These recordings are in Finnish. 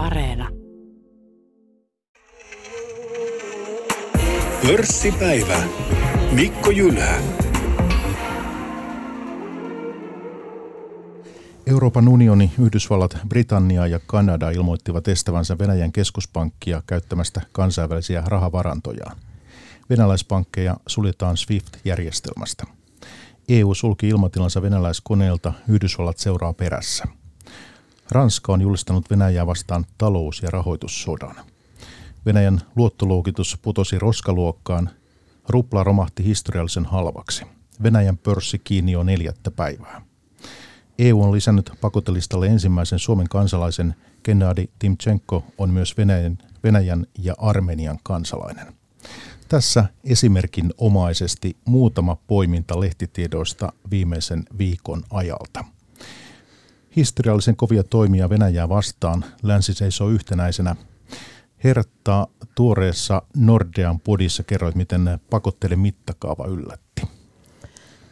Areena. Pörssipäivä. Mikko Jylhä. Euroopan unioni, Yhdysvallat, Britannia ja Kanada ilmoittivat estävänsä Venäjän keskuspankkia käyttämästä kansainvälisiä rahavarantojaan. Venäläispankkeja suljetaan SWIFT-järjestelmästä. EU sulki ilmatilansa venäläiskoneelta, Yhdysvallat seuraa perässä. Ranska on julistanut Venäjää vastaan talous- ja rahoitussodan. Venäjän luottoluokitus putosi roskaluokkaan, rupla romahti historiallisen halvaksi. Venäjän pörssi kiinni jo neljättä päivää. EU on lisännyt pakotelistalle ensimmäisen Suomen kansalaisen Gennady Timchenko on myös Venäjän, Venäjän ja Armenian kansalainen. Tässä esimerkin omaisesti muutama poiminta lehtitiedoista viimeisen viikon ajalta. Historiallisen kovia toimia Venäjää vastaan länsi seisoo yhtenäisenä. Hertta tuoreessa Nordean podissa kerroit, miten pakotteiden mittakaava yllätti.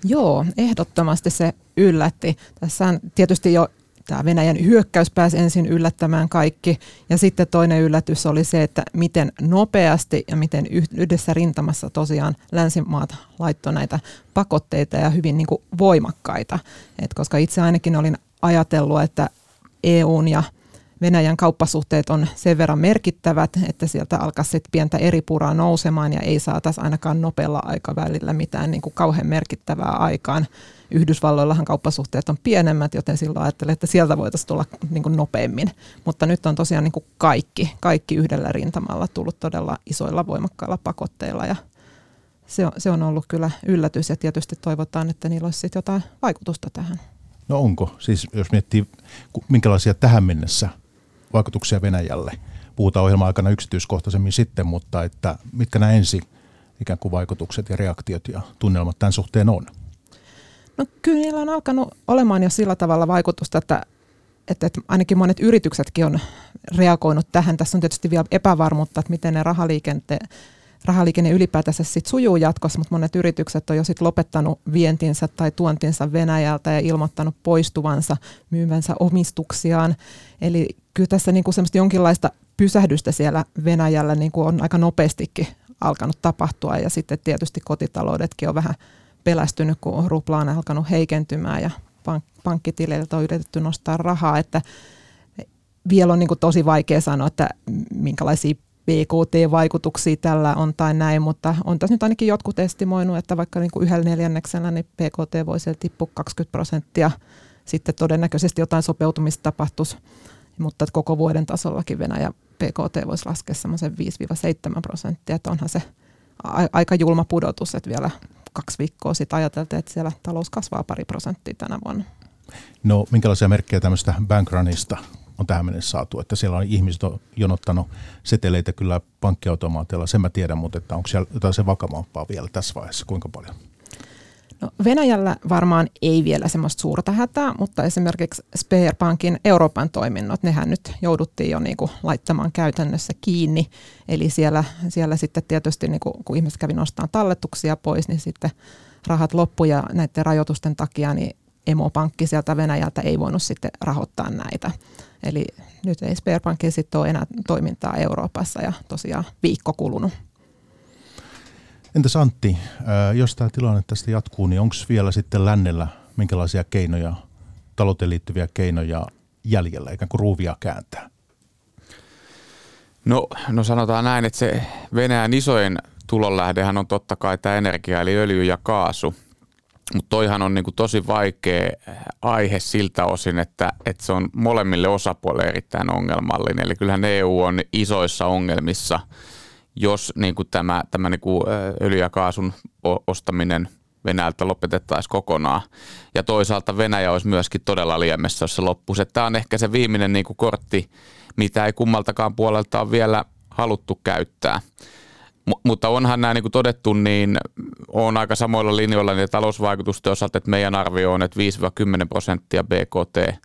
Joo, ehdottomasti se yllätti. Tässä on tietysti jo tämä Venäjän hyökkäys pääsi ensin yllättämään kaikki. Ja sitten toinen yllätys oli se, että miten nopeasti ja miten yhdessä rintamassa tosiaan länsimaat laittoi näitä pakotteita ja hyvin niin kuin voimakkaita. Et koska itse ainakin olin ajatellut, että EUn ja Venäjän kauppasuhteet on sen verran merkittävät, että sieltä alkaisi pientä eri puraa nousemaan ja ei saataisi ainakaan nopealla aikavälillä mitään niin kuin kauhean merkittävää aikaan. Yhdysvalloillahan kauppasuhteet on pienemmät, joten silloin ajattelin, että sieltä voitaisiin tulla niin kuin nopeammin. Mutta nyt on tosiaan niin kuin kaikki, kaikki yhdellä rintamalla tullut todella isoilla voimakkailla pakotteilla ja se on, se on ollut kyllä yllätys ja tietysti toivotaan, että niillä olisi jotain vaikutusta tähän. No onko? Siis jos miettii, minkälaisia tähän mennessä vaikutuksia Venäjälle. Puhutaan ohjelman aikana yksityiskohtaisemmin sitten, mutta että mitkä nämä ensi ikään kuin vaikutukset ja reaktiot ja tunnelmat tämän suhteen on? No kyllä niillä on alkanut olemaan jo sillä tavalla vaikutusta, että, että, että ainakin monet yrityksetkin on reagoinut tähän. Tässä on tietysti vielä epävarmuutta, että miten ne rahaliikenteen rahaliikenne ylipäätänsä sit sujuu jatkossa, mutta monet yritykset on jo sit lopettanut vientinsä tai tuontinsa Venäjältä ja ilmoittanut poistuvansa, myyvänsä omistuksiaan. Eli kyllä tässä niinku semmoista jonkinlaista pysähdystä siellä Venäjällä niinku on aika nopeastikin alkanut tapahtua ja sitten tietysti kotitaloudetkin on vähän pelästynyt, kun rupla on alkanut heikentymään ja pank- pankkitileiltä on yritetty nostaa rahaa, että vielä on niin kuin tosi vaikea sanoa, että minkälaisia PKT-vaikutuksia tällä on tai näin, mutta on tässä nyt ainakin jotkut estimoinut, että vaikka niin kuin yhdellä neljänneksellä niin PKT voisi tippua 20 prosenttia, sitten todennäköisesti jotain sopeutumista tapahtuisi, mutta koko vuoden tasollakin Venäjä PKT voisi laskea semmoisen 5-7 prosenttia, että onhan se aika julma pudotus, että vielä kaksi viikkoa sitten ajateltiin, että siellä talous kasvaa pari prosenttia tänä vuonna. No minkälaisia merkkejä tämmöistä bankrunista on tähän mennessä saatu, että siellä on ihmiset on jonottanut seteleitä kyllä pankkiautomaateilla, sen mä tiedän, mutta että onko siellä jotain se vakavampaa vielä tässä vaiheessa, kuinka paljon? No Venäjällä varmaan ei vielä semmoista suurta hätää, mutta esimerkiksi Sperbankin Euroopan toiminnot, nehän nyt jouduttiin jo niinku laittamaan käytännössä kiinni. Eli siellä, siellä sitten tietysti, niinku, kun ihmiset kävi nostamaan talletuksia pois, niin sitten rahat loppu ja näiden rajoitusten takia niin emopankki sieltä Venäjältä ei voinut sitten rahoittaa näitä. Eli nyt ei Sperbankilla sitten ole enää toimintaa Euroopassa ja tosiaan viikko kulunut. Entäs Antti, jos tämä tilanne tästä jatkuu, niin onko vielä sitten lännellä minkälaisia keinoja, talouteen liittyviä keinoja jäljellä, ikään kuin ruuvia kääntää? No, no sanotaan näin, että se Venäjän isoin tulonlähdehän on totta kai tämä energia, eli öljy ja kaasu – mutta toihan on niinku tosi vaikea aihe siltä osin, että, että se on molemmille osapuolille erittäin ongelmallinen. Eli kyllähän EU on isoissa ongelmissa, jos niinku tämä, tämä niinku öljy- ja kaasun ostaminen Venäjältä lopetettaisiin kokonaan. Ja toisaalta Venäjä olisi myöskin todella liemessä, jos se loppuisi. Tämä on ehkä se viimeinen niinku kortti, mitä ei kummaltakaan puolelta ole vielä haluttu käyttää. M- mutta onhan nämä niin kuin todettu, niin on aika samoilla linjoilla niin talousvaikutusten osalta, että meidän arvio on, että 5-10 prosenttia BKT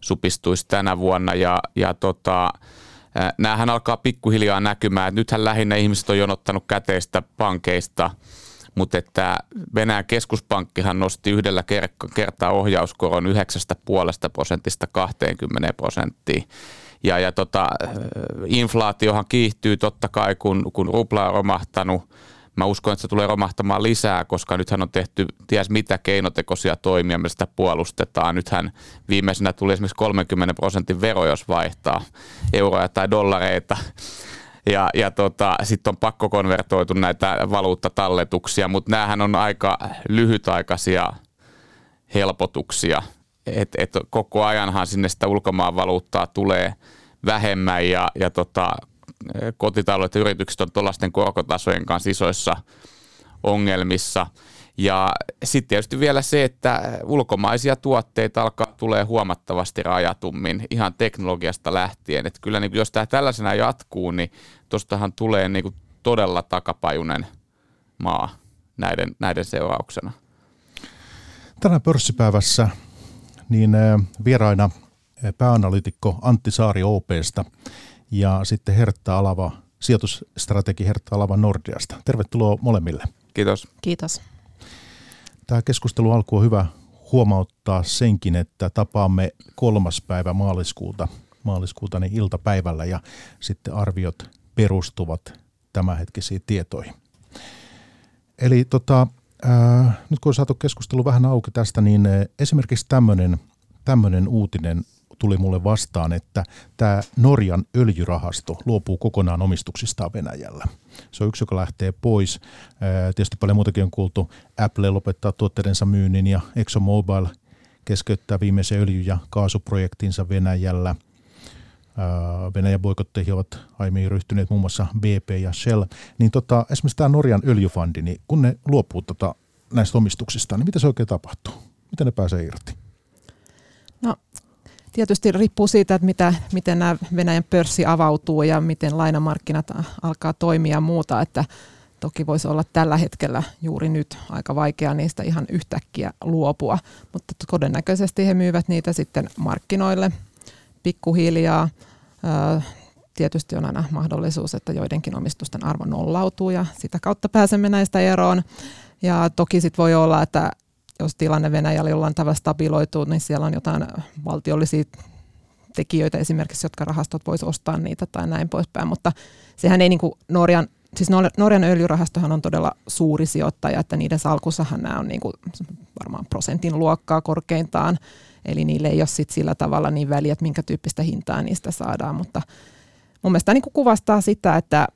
supistuisi tänä vuonna ja, ja tota, näähän alkaa pikkuhiljaa näkymään. Että nythän lähinnä ihmiset on jonottanut käteistä pankeista, mutta että Venäjän keskuspankkihan nosti yhdellä kertaa ohjauskoron 9,5 prosentista 20 prosenttiin. Ja, ja tota, inflaatiohan kiihtyy totta kai, kun, kun rupla on romahtanut. Mä uskon, että se tulee romahtamaan lisää, koska nythän on tehty ties mitä keinotekoisia toimia, millä sitä puolustetaan. Nythän viimeisenä tuli esimerkiksi 30 prosentin vero, jos vaihtaa euroja tai dollareita. Ja, ja tota, sitten on pakko konvertoitu näitä valuuttatalletuksia, mutta näähän on aika lyhytaikaisia helpotuksia. Et, et koko ajanhan sinne sitä ulkomaan valuuttaa tulee vähemmän ja, ja tota, kotitaloudet ja yritykset on tuollaisten korkotasojen kanssa isoissa ongelmissa. Ja sitten tietysti vielä se, että ulkomaisia tuotteita alkaa tulee huomattavasti rajatummin ihan teknologiasta lähtien. Että kyllä niin jos tämä tällaisena jatkuu, niin tuostahan tulee niin kuin todella takapajunen maa näiden, näiden seurauksena. Tänään pörssipäivässä niin vieraina pääanalytikko Antti Saari OPsta ja sitten Hertta Alava, sijoitusstrategi Hertta Alava Nordiasta. Tervetuloa molemmille. Kiitos. Kiitos. Tämä keskustelu alku on hyvä huomauttaa senkin, että tapaamme kolmas päivä maaliskuuta, maaliskuuta niin iltapäivällä ja sitten arviot perustuvat tämänhetkisiin tietoihin. Eli tota, ää, nyt kun on saatu keskustelu vähän auki tästä, niin esimerkiksi tämmöinen uutinen tuli mulle vastaan, että tämä Norjan öljyrahasto luopuu kokonaan omistuksistaan Venäjällä. Se on yksi, joka lähtee pois. Tietysti paljon muutakin on kuultu. Apple lopettaa tuotteidensa myynnin ja ExxonMobil keskeyttää viimeisen öljy- ja kaasuprojektinsa Venäjällä. Venäjän boikotteihin ovat aiemmin ryhtyneet muun muassa BP ja Shell. Niin tota, esimerkiksi tämä Norjan öljyfondi, niin kun ne luopuu tota, näistä omistuksista, niin mitä se oikein tapahtuu? Miten ne pääsee irti? No tietysti riippuu siitä, että mitä, miten nämä Venäjän pörssi avautuu ja miten lainamarkkinat alkaa toimia ja muuta, että toki voisi olla tällä hetkellä juuri nyt aika vaikea niistä ihan yhtäkkiä luopua, mutta todennäköisesti he myyvät niitä sitten markkinoille pikkuhiljaa. Tietysti on aina mahdollisuus, että joidenkin omistusten arvo nollautuu ja sitä kautta pääsemme näistä eroon. Ja toki sitten voi olla, että jos tilanne Venäjällä jollain tavalla stabiloituu, niin siellä on jotain valtiollisia tekijöitä esimerkiksi, jotka rahastot voisi ostaa niitä tai näin poispäin, mutta sehän ei niin kuin Norjan, siis Norjan öljyrahastohan on todella suuri sijoittaja, että niiden salkussahan nämä on niin kuin varmaan prosentin luokkaa korkeintaan, eli niille ei ole sit sillä tavalla niin väliä, että minkä tyyppistä hintaa niistä saadaan, mutta mun mielestä niin kuin kuvastaa sitä, että,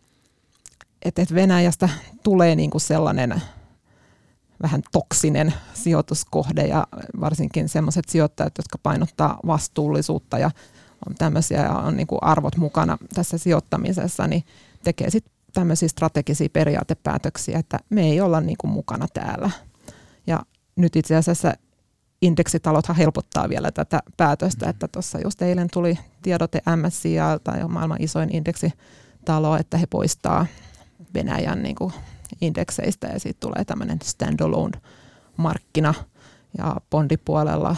että Venäjästä tulee niin kuin sellainen – vähän toksinen sijoituskohde ja varsinkin sellaiset sijoittajat, jotka painottaa vastuullisuutta ja on tämmöisiä ja on niin kuin arvot mukana tässä sijoittamisessa, niin tekee sitten tämmöisiä strategisia periaatepäätöksiä, että me ei olla niin kuin mukana täällä. Ja nyt itse asiassa indeksitalothan helpottaa vielä tätä päätöstä, että tuossa just eilen tuli tiedote MSCI tai maailman isoin indeksitalo, että he poistaa Venäjän niin kuin indekseistä ja siitä tulee tämmöinen standalone markkina ja bondipuolella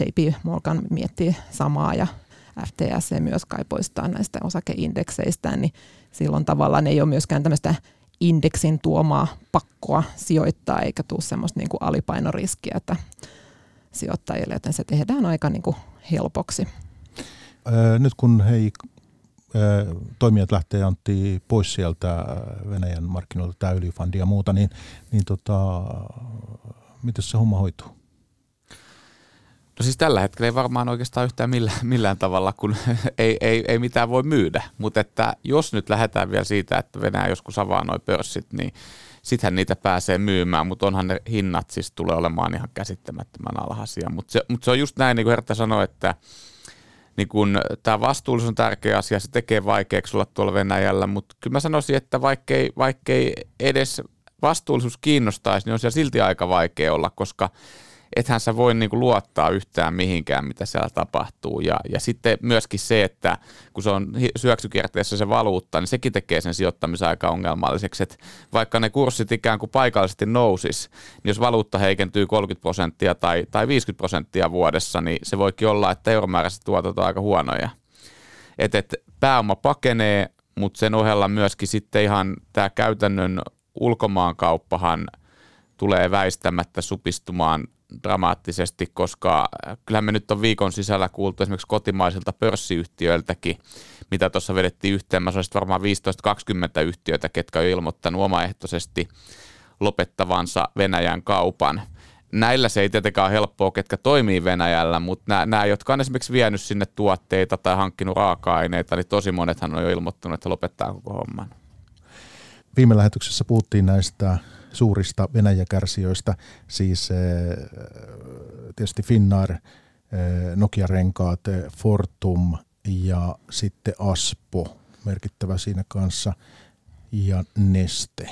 JP Morgan miettii samaa ja FTS myös kai poistaa näistä osakeindekseistä, niin silloin tavallaan ei ole myöskään tämmöistä indeksin tuomaa pakkoa sijoittaa eikä tule semmoista niin kuin alipainoriskiä että sijoittajille, joten se tehdään aika niin kuin helpoksi. Nyt kun hei toimijat lähtee Antti pois sieltä Venäjän markkinoilta, tämä ja muuta, niin, niin tota, miten se homma hoituu? No siis tällä hetkellä ei varmaan oikeastaan yhtään millään, millään tavalla, kun ei, ei, ei mitään voi myydä. Mutta että jos nyt lähdetään vielä siitä, että Venäjä joskus avaa noin pörssit, niin sittenhän niitä pääsee myymään, mutta onhan ne hinnat siis tulee olemaan ihan käsittämättömän alhaisia. Mutta se, mut se on just näin, niin kuin Hertta sanoi, että niin kun, tämä vastuullisuus on tärkeä asia, se tekee vaikeaksi olla tuolla Venäjällä, mutta kyllä mä sanoisin, että vaikkei, vaikkei edes vastuullisuus kiinnostaisi, niin on siellä silti aika vaikea olla, koska ethän sä voi niinku luottaa yhtään mihinkään, mitä siellä tapahtuu. Ja, ja sitten myöskin se, että kun se on syöksykierteessä se valuutta, niin sekin tekee sen sijoittamisen aika ongelmalliseksi. Että vaikka ne kurssit ikään kuin paikallisesti nousis, niin jos valuutta heikentyy 30 prosenttia tai, tai 50 prosenttia vuodessa, niin se voikin olla, että euromääräiset tuotot on aika huonoja. Että et pääoma pakenee, mutta sen ohella myöskin sitten ihan tämä käytännön ulkomaankauppahan tulee väistämättä supistumaan dramaattisesti, koska kyllähän me nyt on viikon sisällä kuultu esimerkiksi kotimaisilta pörssiyhtiöiltäkin, mitä tuossa vedettiin yhteen. Mä olisin varmaan 15-20 yhtiöitä, ketkä on ilmoittanut omaehtoisesti lopettavansa Venäjän kaupan. Näillä se ei tietenkään ole helppoa, ketkä toimii Venäjällä, mutta nämä, nämä, jotka on esimerkiksi vienyt sinne tuotteita tai hankkinut raaka-aineita, niin tosi monethan on jo ilmoittanut, että lopettaa koko homman. Viime lähetyksessä puhuttiin näistä suurista Venäjäkärsijöistä, siis eh, tietysti Finnair, eh, Nokia-renkaat, eh, Fortum ja sitten Aspo, merkittävä siinä kanssa, ja Neste.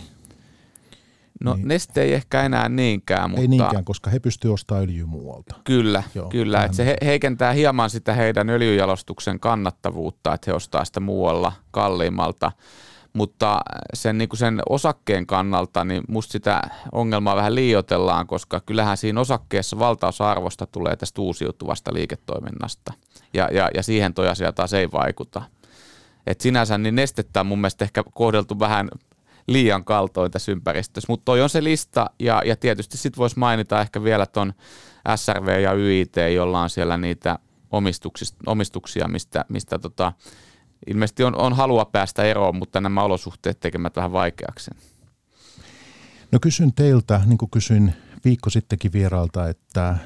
No niin. Neste ei ehkä enää niinkään, mutta... Ei niinkään, koska he pystyvät ostamaan öljyä muualta. Kyllä, Joo, kyllä. Että se heikentää hieman sitä heidän öljyjalostuksen kannattavuutta, että he ostaa sitä muualla kalliimmalta mutta sen, niin kuin sen osakkeen kannalta, niin musta sitä ongelmaa vähän liioitellaan, koska kyllähän siinä osakkeessa valtaosa arvosta tulee tästä uusiutuvasta liiketoiminnasta, ja, ja, ja siihen toi asia taas ei vaikuta. Et sinänsä niin nestettä on mun mielestä ehkä kohdeltu vähän liian kaltoin tässä ympäristössä, mutta toi on se lista, ja, ja tietysti sitten voisi mainita ehkä vielä ton SRV ja YIT, jolla on siellä niitä omistuksia, mistä, mistä tota, ilmeisesti on, on halua päästä eroon, mutta nämä olosuhteet tekemät vähän vaikeaksi. No kysyn teiltä, niin kuin kysyin viikko sittenkin vieraalta, että äh,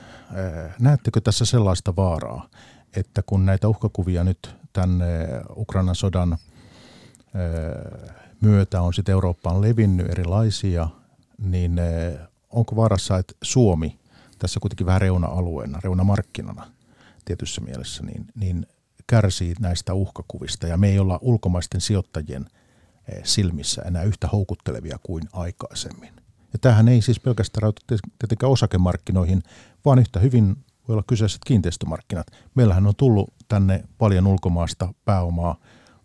näettekö tässä sellaista vaaraa, että kun näitä uhkakuvia nyt tänne Ukrainan sodan äh, myötä on sitten Eurooppaan levinnyt erilaisia, niin äh, onko vaarassa, että Suomi tässä kuitenkin vähän reuna-alueena, reunamarkkinana tietyssä mielessä, niin, niin kärsii näistä uhkakuvista ja me ei olla ulkomaisten sijoittajien eh, silmissä enää yhtä houkuttelevia kuin aikaisemmin. Ja tämähän ei siis pelkästään rauta tietenkään osakemarkkinoihin, vaan yhtä hyvin voi olla kyseiset kiinteistömarkkinat. Meillähän on tullut tänne paljon ulkomaasta pääomaa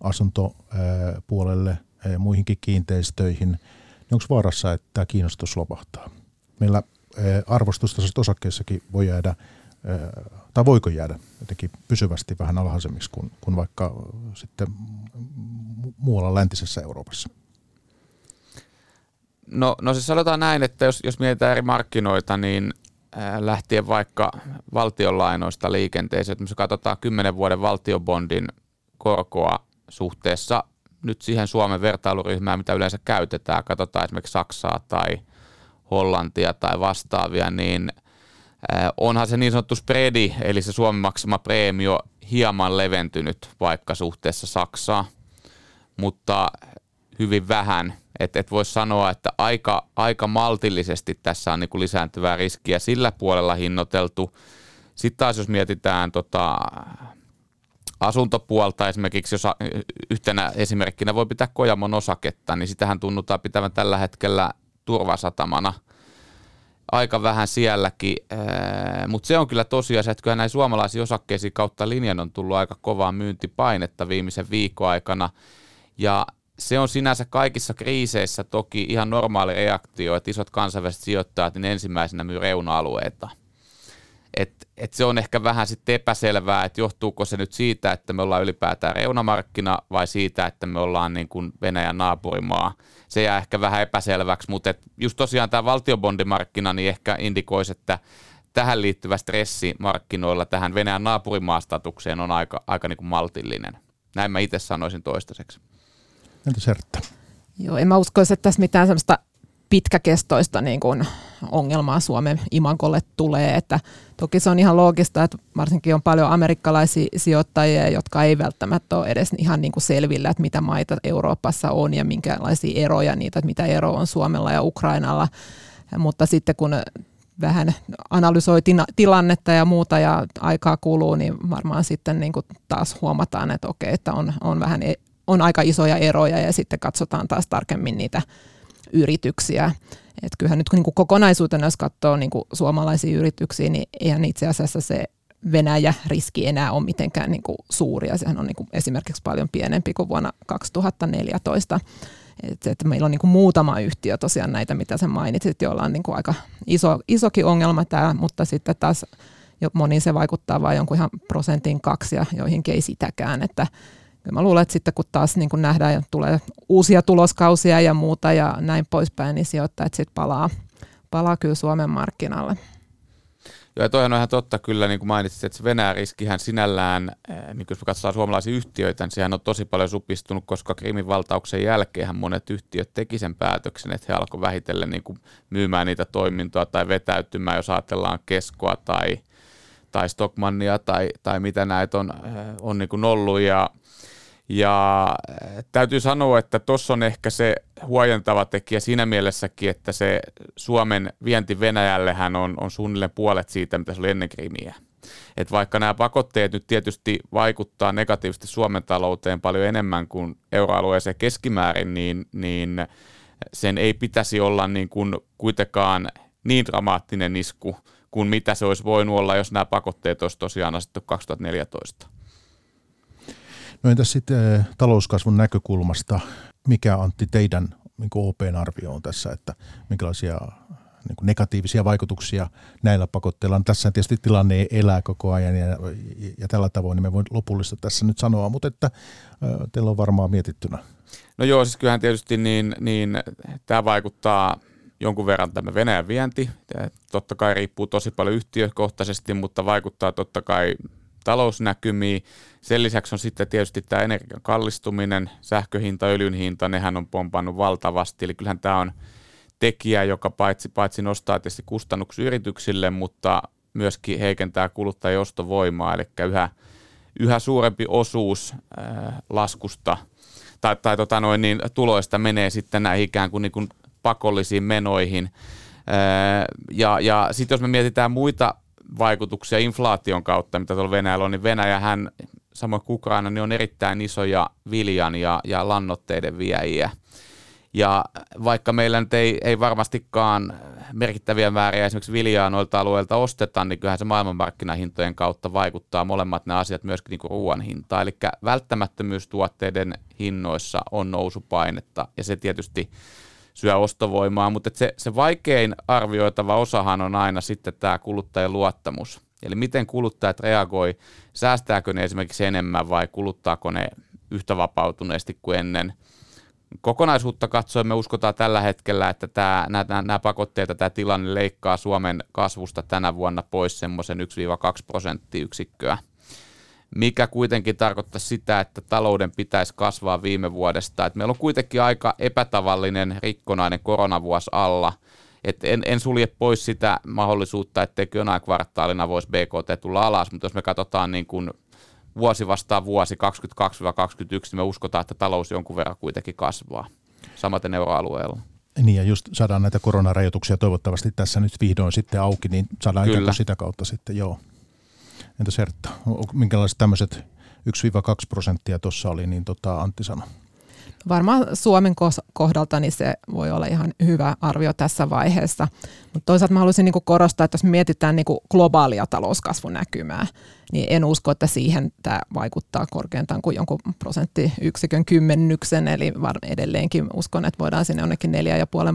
asuntopuolelle, eh, muihinkin kiinteistöihin. Niin onko vaarassa, että tämä kiinnostus lopahtaa? Meillä eh, arvostustasoiset osakkeissakin voi jäädä tai voiko jäädä jotenkin pysyvästi vähän alhaisemmiksi kuin, kuin vaikka sitten muualla läntisessä Euroopassa? No, no siis sanotaan näin, että jos, jos mietitään eri markkinoita, niin lähtien vaikka valtionlainoista liikenteeseen, että me katsotaan 10 vuoden valtiobondin korkoa suhteessa nyt siihen Suomen vertailuryhmään, mitä yleensä käytetään, katsotaan esimerkiksi Saksaa tai Hollantia tai vastaavia, niin – onhan se niin sanottu spreadi, eli se Suomen maksama preemio hieman leventynyt vaikka suhteessa Saksaa, mutta hyvin vähän. Että et voisi sanoa, että aika, aika maltillisesti tässä on niinku lisääntyvää riskiä sillä puolella hinnoiteltu. Sitten taas jos mietitään tota, asuntopuolta esimerkiksi, jos yhtenä esimerkkinä voi pitää Kojamon osaketta, niin sitähän tunnutaan pitävän tällä hetkellä turvasatamana – aika vähän sielläkin, mutta se on kyllä tosiasia, että kyllä näin suomalaisiin osakkeisiin kautta linjan on tullut aika kovaa myyntipainetta viimeisen viikon aikana, ja se on sinänsä kaikissa kriiseissä toki ihan normaali reaktio, että isot kansainväliset sijoittajat niin ensimmäisenä myy reuna-alueita – et, et se on ehkä vähän sitten epäselvää, että johtuuko se nyt siitä, että me ollaan ylipäätään reunamarkkina vai siitä, että me ollaan niin kuin Venäjän naapurimaa. Se jää ehkä vähän epäselväksi, mutta et just tosiaan tämä valtiobondimarkkina niin ehkä indikoisi, että tähän liittyvä stressi markkinoilla tähän Venäjän naapurimaastatukseen on aika, aika niin kuin maltillinen. Näin mä itse sanoisin toistaiseksi. Entä Sertta? Joo, en mä uskoisi, että tässä mitään sellaista pitkäkestoista niin kuin ongelmaa Suomen imagolle tulee. Että toki se on ihan loogista, että varsinkin on paljon amerikkalaisia sijoittajia, jotka ei välttämättä ole edes ihan niin kuin selvillä, että mitä maita Euroopassa on ja minkälaisia eroja niitä, että mitä ero on Suomella ja Ukrainalla. Mutta sitten kun vähän analysoi tilannetta ja muuta ja aikaa kuluu, niin varmaan sitten niin kuin taas huomataan, että okei, että on, on vähän e-, on aika isoja eroja ja sitten katsotaan taas tarkemmin niitä yrityksiä. Et kyllähän nyt niin kuin kokonaisuutena, jos katsoo niin kuin suomalaisia yrityksiä, niin eihän itse asiassa se Venäjä-riski enää ole mitenkään niin kuin suuri, ja sehän on niin kuin esimerkiksi paljon pienempi kuin vuonna 2014. Et, et meillä on niin kuin muutama yhtiö tosiaan näitä, mitä sä mainitsit, joilla on niin kuin aika iso, isokin ongelma tämä, mutta sitten taas moniin se vaikuttaa vain jonkun ihan prosentin kaksi ja joihinkin ei sitäkään, että mä luulen, että sitten kun taas niin kun nähdään ja tulee uusia tuloskausia ja muuta ja näin poispäin, niin sijoittajat sitten palaa, palaa kyllä Suomen markkinalle. Joo, ja toihan on ihan totta kyllä, niin kuin mainitsit, että se Venäjän riskihän sinällään, eh, niin jos katsotaan suomalaisia yhtiöitä, niin sehän on tosi paljon supistunut, koska Krimin valtauksen jälkeen monet yhtiöt teki sen päätöksen, että he alkoivat vähitellen niin kuin myymään niitä toimintoa tai vetäytymään, jos ajatellaan keskoa tai, tai Stockmannia tai, tai mitä näitä on, eh, on niin kuin ollut. Ja, ja äh, täytyy sanoa, että tuossa on ehkä se huojentava tekijä siinä mielessäkin, että se Suomen vienti Venäjällehän on, on suunnilleen puolet siitä, mitä se oli ennen Krimiä. Et vaikka nämä pakotteet nyt tietysti vaikuttaa negatiivisesti Suomen talouteen paljon enemmän kuin euroalueeseen keskimäärin, niin, niin sen ei pitäisi olla niin kuin kuitenkaan niin dramaattinen isku kuin mitä se olisi voinut olla, jos nämä pakotteet olisi tosiaan asettu 2014. No entäs sitten eh, talouskasvun näkökulmasta, mikä Antti teidän niin OPn arvio on tässä, että minkälaisia niin kuin negatiivisia vaikutuksia näillä pakotteilla. Tässä tietysti tilanne elää koko ajan ja, ja tällä tavoin niin me voin lopullista tässä nyt sanoa, mutta että teillä on varmaan mietittynä. No joo, siis kyllähän tietysti niin, niin tämä vaikuttaa jonkun verran tämä Venäjän vienti. Totta kai riippuu tosi paljon yhtiökohtaisesti, mutta vaikuttaa totta kai talousnäkymiin. Sen lisäksi on sitten tietysti tämä energian kallistuminen, sähköhinta, öljyn hinta, nehän on pompannut valtavasti. Eli kyllähän tämä on tekijä, joka paitsi, paitsi nostaa tietysti kustannuksia yrityksille, mutta myöskin heikentää kuluttajien ostovoimaa, eli yhä, yhä suurempi osuus ää, laskusta tai, tai tota noin, niin tuloista menee sitten näihin ikään kuin, niin kuin pakollisiin menoihin. Ja ja sitten jos me mietitään muita vaikutuksia inflaation kautta, mitä tuolla Venäjällä on, niin Venäjähän, samoin kuin Ukraina, niin on erittäin isoja viljan ja, ja lannoitteiden viejä. Ja vaikka meillä nyt ei, ei varmastikaan merkittäviä määriä esimerkiksi viljaa noilta alueilta osteta, niin kyllähän se maailmanmarkkinahintojen kautta vaikuttaa molemmat nämä asiat myöskin niin ruoan hintaan. Eli välttämättömyystuotteiden hinnoissa on nousupainetta ja se tietysti syö ostovoimaa, mutta se, se vaikein arvioitava osahan on aina sitten tämä kuluttajien luottamus. Eli miten kuluttajat reagoi, säästääkö ne esimerkiksi enemmän vai kuluttaako ne yhtä vapautuneesti kuin ennen. Kokonaisuutta katsoen me uskotaan tällä hetkellä, että tämä, nämä, nämä pakotteet tämä tilanne leikkaa Suomen kasvusta tänä vuonna pois semmoisen 1-2 prosenttiyksikköä mikä kuitenkin tarkoittaa sitä, että talouden pitäisi kasvaa viime vuodesta. Et meillä on kuitenkin aika epätavallinen rikkonainen koronavuosi alla. Et en, en sulje pois sitä mahdollisuutta, että jonain kvartaalina voisi BKT tulla alas, mutta jos me katsotaan niin kuin vuosi vastaan vuosi 22-21, niin me uskotaan, että talous jonkun verran kuitenkin kasvaa. Samaten euroalueella. Niin ja just saadaan näitä koronarajoituksia toivottavasti tässä nyt vihdoin sitten auki, niin saadaan sitä kautta sitten, joo. Entäs Hertta, minkälaiset tämmöiset 1-2 prosenttia tuossa oli, niin tota Antti sanoi? Varmaan Suomen kohdalta niin se voi olla ihan hyvä arvio tässä vaiheessa. Mutta toisaalta mä haluaisin niinku korostaa, että jos mietitään niinku globaalia talouskasvunäkymää, niin en usko, että siihen tämä vaikuttaa korkeintaan kuin jonkun prosenttiyksikön kymmenyksen. Eli edelleenkin uskon, että voidaan sinne jonnekin 4,5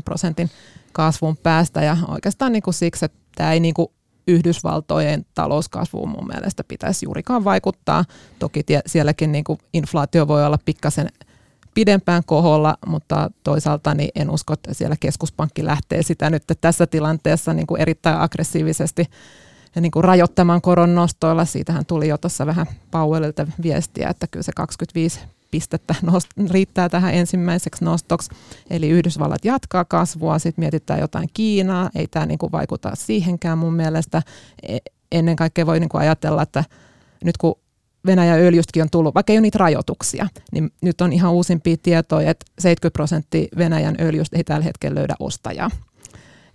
prosentin kasvun päästä. Ja oikeastaan niinku siksi, että tämä ei niinku Yhdysvaltojen talouskasvuun mun mielestä pitäisi juurikaan vaikuttaa. Toki tie, sielläkin niin kuin inflaatio voi olla pikkasen pidempään koholla, mutta toisaalta niin en usko, että siellä keskuspankki lähtee sitä nyt tässä tilanteessa niin kuin erittäin aggressiivisesti ja niin kuin rajoittamaan koron nostoilla. Siitähän tuli jo tuossa vähän Powellilta viestiä, että kyllä se 25 pistettä nost- riittää tähän ensimmäiseksi nostoksi. Eli Yhdysvallat jatkaa kasvua, sitten mietitään jotain Kiinaa, ei tämä niinku vaikuta siihenkään mun mielestä. E- ennen kaikkea voi niinku ajatella, että nyt kun Venäjän öljystäkin on tullut, vaikka ei ole niitä rajoituksia, niin nyt on ihan uusimpia tietoja, että 70 prosenttia Venäjän öljystä ei tällä hetkellä löydä ostajaa.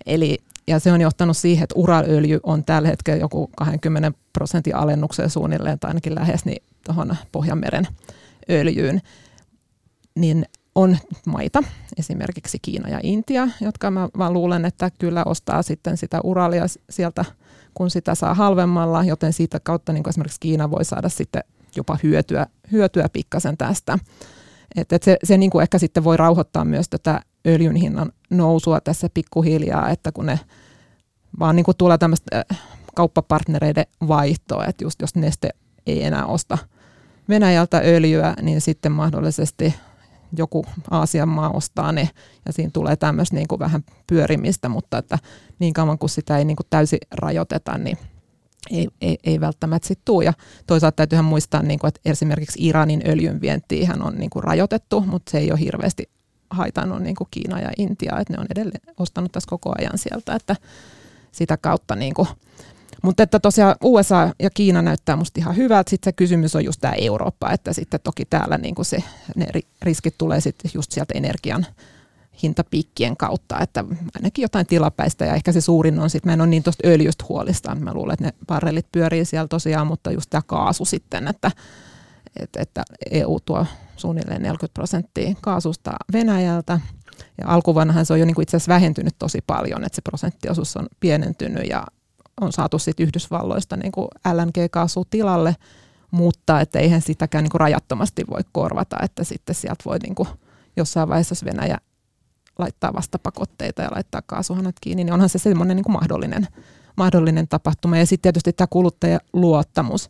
Eli, ja se on johtanut siihen, että uralöljy on tällä hetkellä joku 20 prosentin alennukseen suunnilleen, tai ainakin lähes niin tuohon Pohjanmeren öljyyn, niin on maita, esimerkiksi Kiina ja Intia, jotka mä vaan luulen, että kyllä ostaa sitten sitä uralia sieltä, kun sitä saa halvemmalla, joten siitä kautta niin esimerkiksi Kiina voi saada sitten jopa hyötyä, hyötyä pikkasen tästä. Et, et se se niin kuin ehkä sitten voi rauhoittaa myös tätä öljyn hinnan nousua tässä pikkuhiljaa, että kun ne vaan niin kuin tulee tämmöistä äh, kauppapartnereiden vaihtoa, että just jos Neste ei enää osta – Venäjältä öljyä, niin sitten mahdollisesti joku Aasian maa ostaa ne ja siinä tulee tämmöistä niin kuin vähän pyörimistä, mutta että niin kauan kuin sitä ei niin kuin täysin rajoiteta, niin ei, ei, ei välttämättä sitten tule. Ja toisaalta täytyyhän muistaa, niin kuin, että esimerkiksi Iranin öljyn vientiähän on niin kuin rajoitettu, mutta se ei ole hirveästi haitannut niin kuin Kiina ja Intia, että ne on edelleen ostanut tässä koko ajan sieltä, että sitä kautta niin kuin, mutta että tosiaan USA ja Kiina näyttää musta ihan hyvältä. Sitten se kysymys on just tämä Eurooppa, että sitten toki täällä niin kuin se, ne riskit tulee sitten just sieltä energian hintapiikkien kautta, että ainakin jotain tilapäistä. Ja ehkä se suurin on sitten, mä en ole niin tuosta öljystä huolista, mä luulen, että ne barrelit pyörii siellä tosiaan, mutta just tämä kaasu sitten, että, että, että EU tuo suunnilleen 40 prosenttia kaasusta Venäjältä. Ja alkuvuonnahan se on jo niin kuin itse asiassa vähentynyt tosi paljon, että se prosenttiosuus on pienentynyt. Ja on saatu sitten Yhdysvalloista niin LNG-kaasu tilalle, mutta että eihän sitäkään niin rajattomasti voi korvata, että sitten sieltä voi niin kuin jossain vaiheessa, Venäjä laittaa vastapakotteita ja laittaa kaasuhanat kiinni, niin onhan se semmoinen niin mahdollinen, mahdollinen tapahtuma. Ja sitten tietysti tämä kuluttajaluottamus,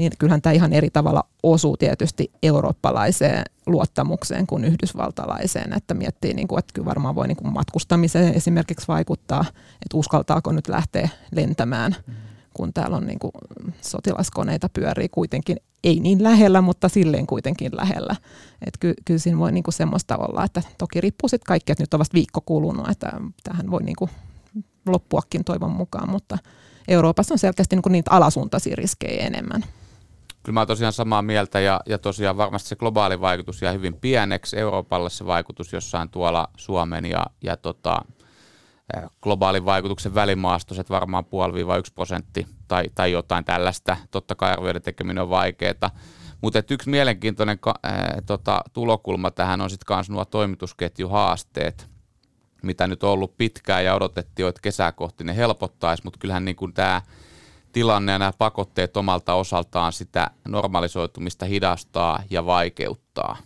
niin kyllähän tämä ihan eri tavalla osuu tietysti eurooppalaiseen luottamukseen kuin yhdysvaltalaiseen, että miettii, niin kuin, että kyllä varmaan voi niin kuin matkustamiseen esimerkiksi vaikuttaa, että uskaltaako nyt lähteä lentämään, kun täällä on niin kuin sotilaskoneita pyörii kuitenkin, ei niin lähellä, mutta silleen kuitenkin lähellä. Että ky, kyllä siinä voi niin kuin semmoista olla, että toki riippuu sitten kaikki, että nyt on vasta viikko kulunut, että tähän voi niin kuin loppuakin toivon mukaan, mutta Euroopassa on selkeästi niin kuin niitä alasuuntaisia riskejä enemmän. Kyllä mä oon tosiaan samaa mieltä ja, ja tosiaan varmasti se globaali vaikutus jää hyvin pieneksi. Euroopalle se vaikutus jossain tuolla Suomen ja, ja tota, globaalin vaikutuksen välimaastoset varmaan puoli yksi prosentti tai, tai jotain tällaista. Totta kai arvioiden tekeminen on vaikeaa. Mutta yksi mielenkiintoinen äh, tota, tulokulma tähän on sitten myös nuo toimitusketjuhaasteet, mitä nyt on ollut pitkään ja odotettiin, että kesää kohti ne helpottaisi, mutta kyllähän niin tämä tilanne ja nämä pakotteet omalta osaltaan sitä normalisoitumista hidastaa ja vaikeuttaa.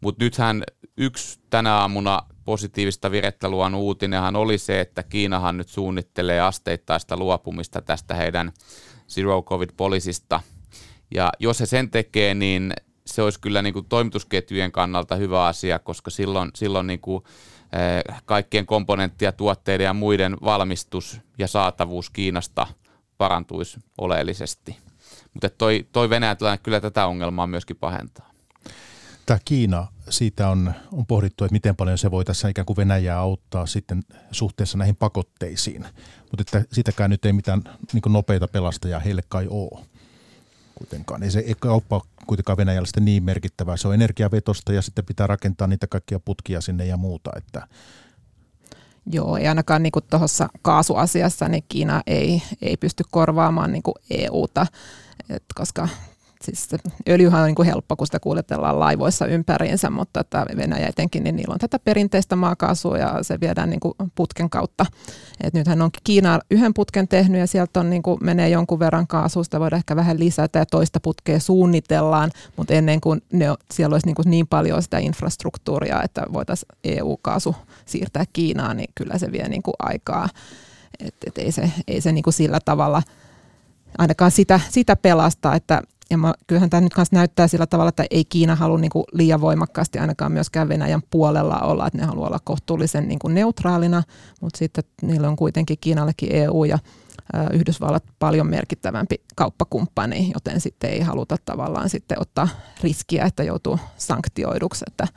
Mutta nythän yksi tänä aamuna positiivista virettä luon uutinenhan oli se, että Kiinahan nyt suunnittelee asteittaista luopumista tästä heidän Zero Covid-polisista. Ja jos he sen tekee, niin se olisi kyllä niin kuin toimitusketjujen kannalta hyvä asia, koska silloin, silloin niin kuin, eh, kaikkien komponenttia, tuotteiden ja muiden valmistus ja saatavuus Kiinasta parantuisi oleellisesti. Mutta toi, toi Venäjä kyllä tätä ongelmaa myöskin pahentaa. Tämä Kiina, siitä on, on pohdittu, että miten paljon se voi tässä ikään kuin Venäjää auttaa sitten suhteessa näihin pakotteisiin. Mutta että sitäkään nyt ei mitään niin nopeita pelastajaa heille kai ole kuitenkaan. Ei se ei kauppa kuitenkaan Venäjällä sitten niin merkittävää. Se on energiavetosta ja sitten pitää rakentaa niitä kaikkia putkia sinne ja muuta. Että Joo, ei ainakaan niin tuossa kaasuasiassa, niin Kiina ei, ei pysty korvaamaan niin EUta, et koska siis öljyhän on niin kuin helppo, kun sitä kuljetellaan laivoissa ympäriinsä, mutta että Venäjä etenkin, niin niillä on tätä perinteistä maakaasua ja se viedään niin kuin putken kautta. Et nythän on Kiina yhden putken tehnyt ja sieltä on niin kuin menee jonkun verran kaasusta, voidaan ehkä vähän lisätä ja toista putkea suunnitellaan, mutta ennen kuin ne, siellä olisi niin, kuin niin paljon sitä infrastruktuuria, että voitaisiin EU-kaasu siirtää Kiinaan, niin kyllä se vie niin kuin aikaa. Et, et ei se, ei se niin kuin sillä tavalla ainakaan sitä, sitä pelastaa, että ja mä, kyllähän tämä nyt kanssa näyttää sillä tavalla, että ei Kiina halua niin liian voimakkaasti ainakaan myöskään Venäjän puolella olla, että ne haluaa olla kohtuullisen niin kuin neutraalina, mutta sitten niillä on kuitenkin Kiinallekin EU ja Yhdysvallat paljon merkittävämpi kauppakumppani, joten sitten ei haluta tavallaan sitten ottaa riskiä, että joutuu sanktioiduksi, että